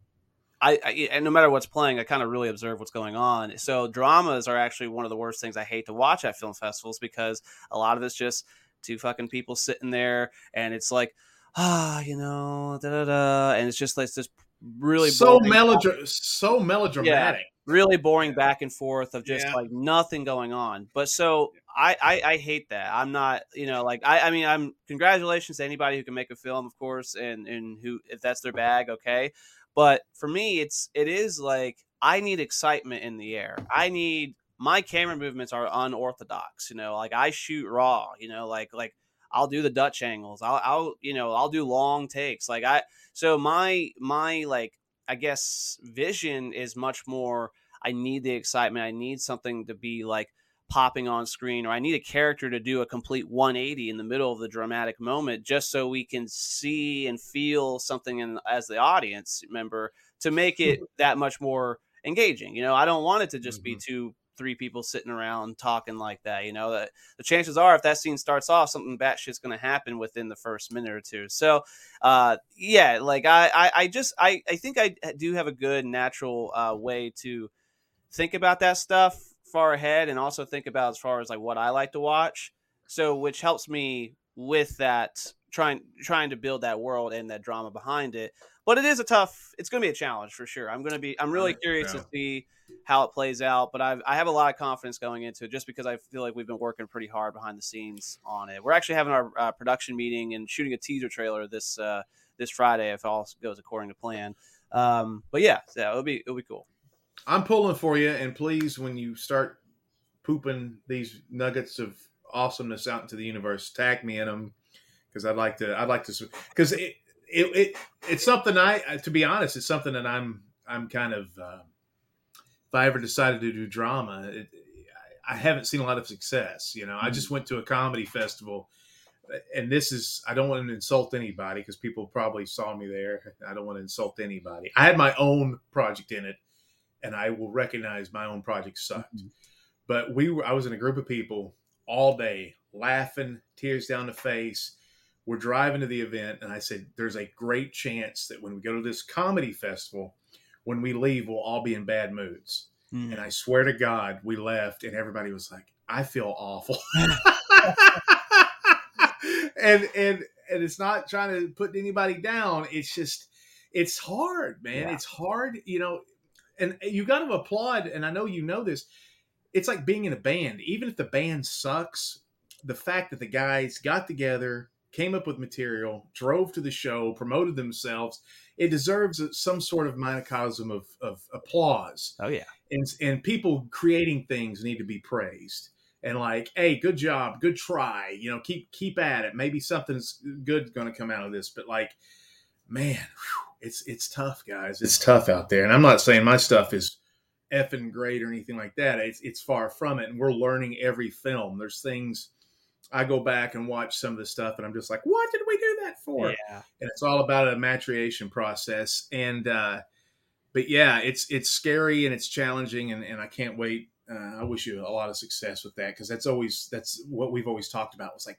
I, I and no matter what's playing, I kind of really observe what's going on. So dramas are actually one of the worst things I hate to watch at film festivals because a lot of it's just two fucking people sitting there, and it's like ah, you know, da da da, and it's just like this really so melodra- so melodramatic. Yeah, really boring back and forth of just yeah. like nothing going on. But so I, I, I hate that. I'm not you know like I I mean I'm congratulations to anybody who can make a film, of course, and and who if that's their bag, okay. But for me, it's it is like I need excitement in the air. I need my camera movements are unorthodox. You know, like I shoot raw. You know, like like I'll do the Dutch angles. I'll, I'll, you know, I'll do long takes. Like I, so my, my, like, I guess vision is much more, I need the excitement. I need something to be like popping on screen, or I need a character to do a complete 180 in the middle of the dramatic moment just so we can see and feel something in, as the audience member to make it that much more engaging. You know, I don't want it to just mm-hmm. be too three people sitting around talking like that. You know, that the chances are if that scene starts off, something batshit's going to happen within the first minute or two. So, uh, yeah, like I, I, I just, I, I think I do have a good natural uh, way to think about that stuff far ahead, and also think about as far as like what I like to watch. So, which helps me with that trying trying to build that world and that drama behind it but it is a tough it's going to be a challenge for sure. I'm going to be i'm really curious yeah. to see how it plays out but I've, i have a lot of confidence going into it just because i feel like we've been working pretty hard behind the scenes on it. We're actually having our uh, production meeting and shooting a teaser trailer this uh, this friday if all goes according to plan. Um, but yeah yeah it'll be it'll be cool. I'm pulling for you and please when you start pooping these nuggets of awesomeness out into the universe tag me in them because i'd like to i'd like to because it it, it it's something I to be honest, it's something that I'm I'm kind of uh, if I ever decided to do drama, it, I haven't seen a lot of success. You know, mm-hmm. I just went to a comedy festival, and this is I don't want to insult anybody because people probably saw me there. I don't want to insult anybody. I had my own project in it, and I will recognize my own project sucked. Mm-hmm. But we were I was in a group of people all day, laughing, tears down the face we're driving to the event and i said there's a great chance that when we go to this comedy festival when we leave we'll all be in bad moods mm. and i swear to god we left and everybody was like I feel awful. and and and it's not trying to put anybody down. It's just it's hard, man. Yeah. It's hard, you know. And you got to applaud. And I know you know this. It's like being in a band. Even if the band sucks, the fact that the guys got together, came up with material, drove to the show, promoted themselves, it deserves some sort of microcosm of, of applause. Oh yeah. and and people creating things need to be praised. And like hey good job good try you know keep keep at it. Maybe something's good going to come out of this but like man whew, it's it's tough guys. It's tough out there. And i'm not saying my stuff is effing great or anything like that. It's it's far from it. And we're learning every film. There's things i go back and watch some of the stuff and i'm just like what did we do that for? Yeah. and it's all about a maturation process. And uh but yeah it's it's scary and it's challenging and, and i can't wait. Uh, i wish you a lot of success with that because that's always that's what we've always talked about was like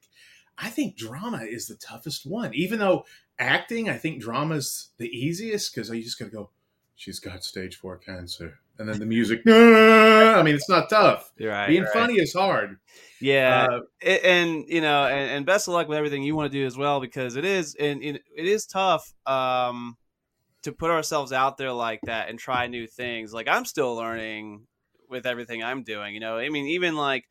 i think drama is the toughest one. Even though acting i think drama's the easiest because you just gotta go she's got stage four cancer and then the music i mean it's not tough right. being right. funny is hard Yeah. Uh, A- and you know and, and best of luck with everything you want to do as well because it is and it it is tough um to put ourselves out there like that and try new things like i'm still learning with everything i'm doing you know i mean even like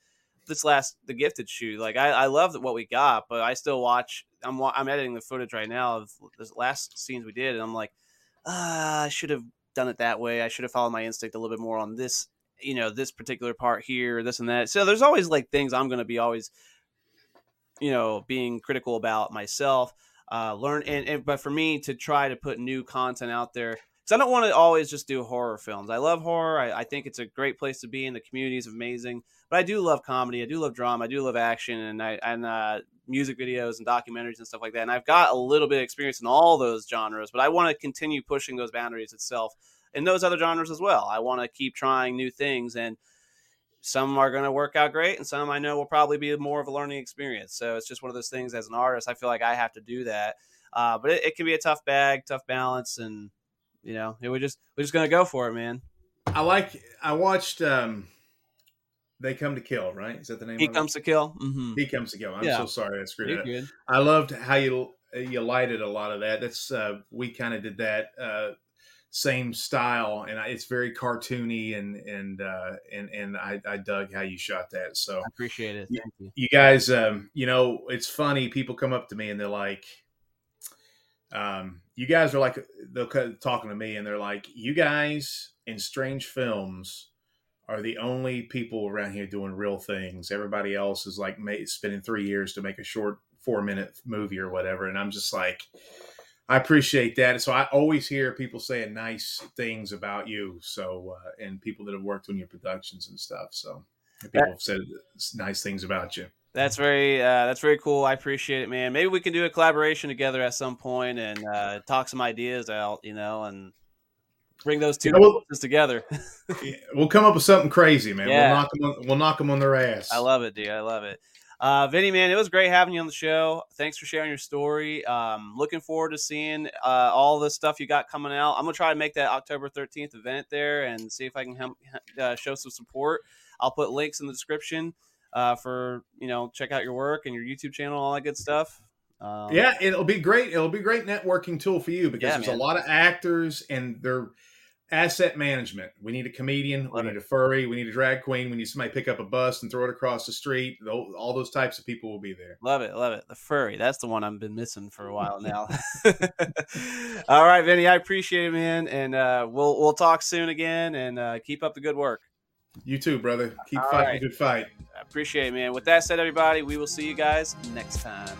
this last the gifted shoot like i, I love what we got but i still watch i'm i'm editing the footage right now of the last scenes we did and i'm like ah, i should have done it that way. I should have followed my instinct a little bit more on this you know this particular part here this and that. So there's always like things i'm going to be always you know being critical about myself uh learn and, and but for me to try to put new content out there because i don't want to always just do horror films. I love horror. I, I think it's a great place to be and the community is amazing. But i do love comedy. I do love drama. I do love action and i and uh music videos and documentaries and stuff like that and i've got a little bit of experience in all those genres but i want to continue pushing those boundaries itself in those other genres as well. I want to keep trying new things and some are going to work out great and some i know will probably be more of a learning experience. So it's just one of those things as an artist i feel like i have to do that uh, but it, it can be a tough bag tough balance and you know it, we just we're just going to go for it man. I like i watched um they come to kill right is that the name he of it? comes to kill mm-hmm. He comes to kill. I'm Yeah. so sorry I screwed it You're up. good. I loved how you you lighted a lot of that. That's uh, we kind of did that uh, same style, and I, it's very cartoony and and uh, and and I, I dug how you shot that. So i appreciate it thank you you guys, um, you know, it's funny. People come up to me and they're like, um, "You guys are like," they'll cut- talking to me and they're like, "You guys in strange films." Are the only people around here doing real things. Everybody else is like spending three years to make a short four minute movie or whatever. And I'm just like, I appreciate that. So I always hear people saying nice things about you. So, uh, and people that have worked on your productions and stuff. So people have said nice things about you. That's very uh, that's very cool. I appreciate it, man. Maybe we can do a collaboration together at some point and uh, talk some ideas out, you know, and bring those two well- forces together. We'll come up with something crazy, man. Yeah. We'll knock them. On, we'll knock them on their ass. I love it, dude. I love it. Uh, Vinnie, man, it was great having you on the show. Thanks for sharing your story. Um, looking forward to seeing uh, all the stuff you got coming out. I'm gonna try to make that October 13th event there and see if I can help, uh, show some support. I'll put links in the description uh, for you know check out your work and your YouTube channel, all that good stuff. Um, Yeah, it'll be great. It'll be a great networking tool for you because Yeah, there's man. a lot of actors and they're asset management. We need a comedian, Love we it. need a furry, we need a drag queen, we need somebody to pick up a bus and throw it across the street. All those types of people will be there. Love it, love it. The furry. That's the one I've been missing for a while now. All right, Vinnie, I appreciate it, man. And uh, we'll we'll talk soon again and uh, keep up the good work. You too, brother. Keep All fighting right. good fight. I appreciate it, man. With that said, everybody, we will see you guys next time.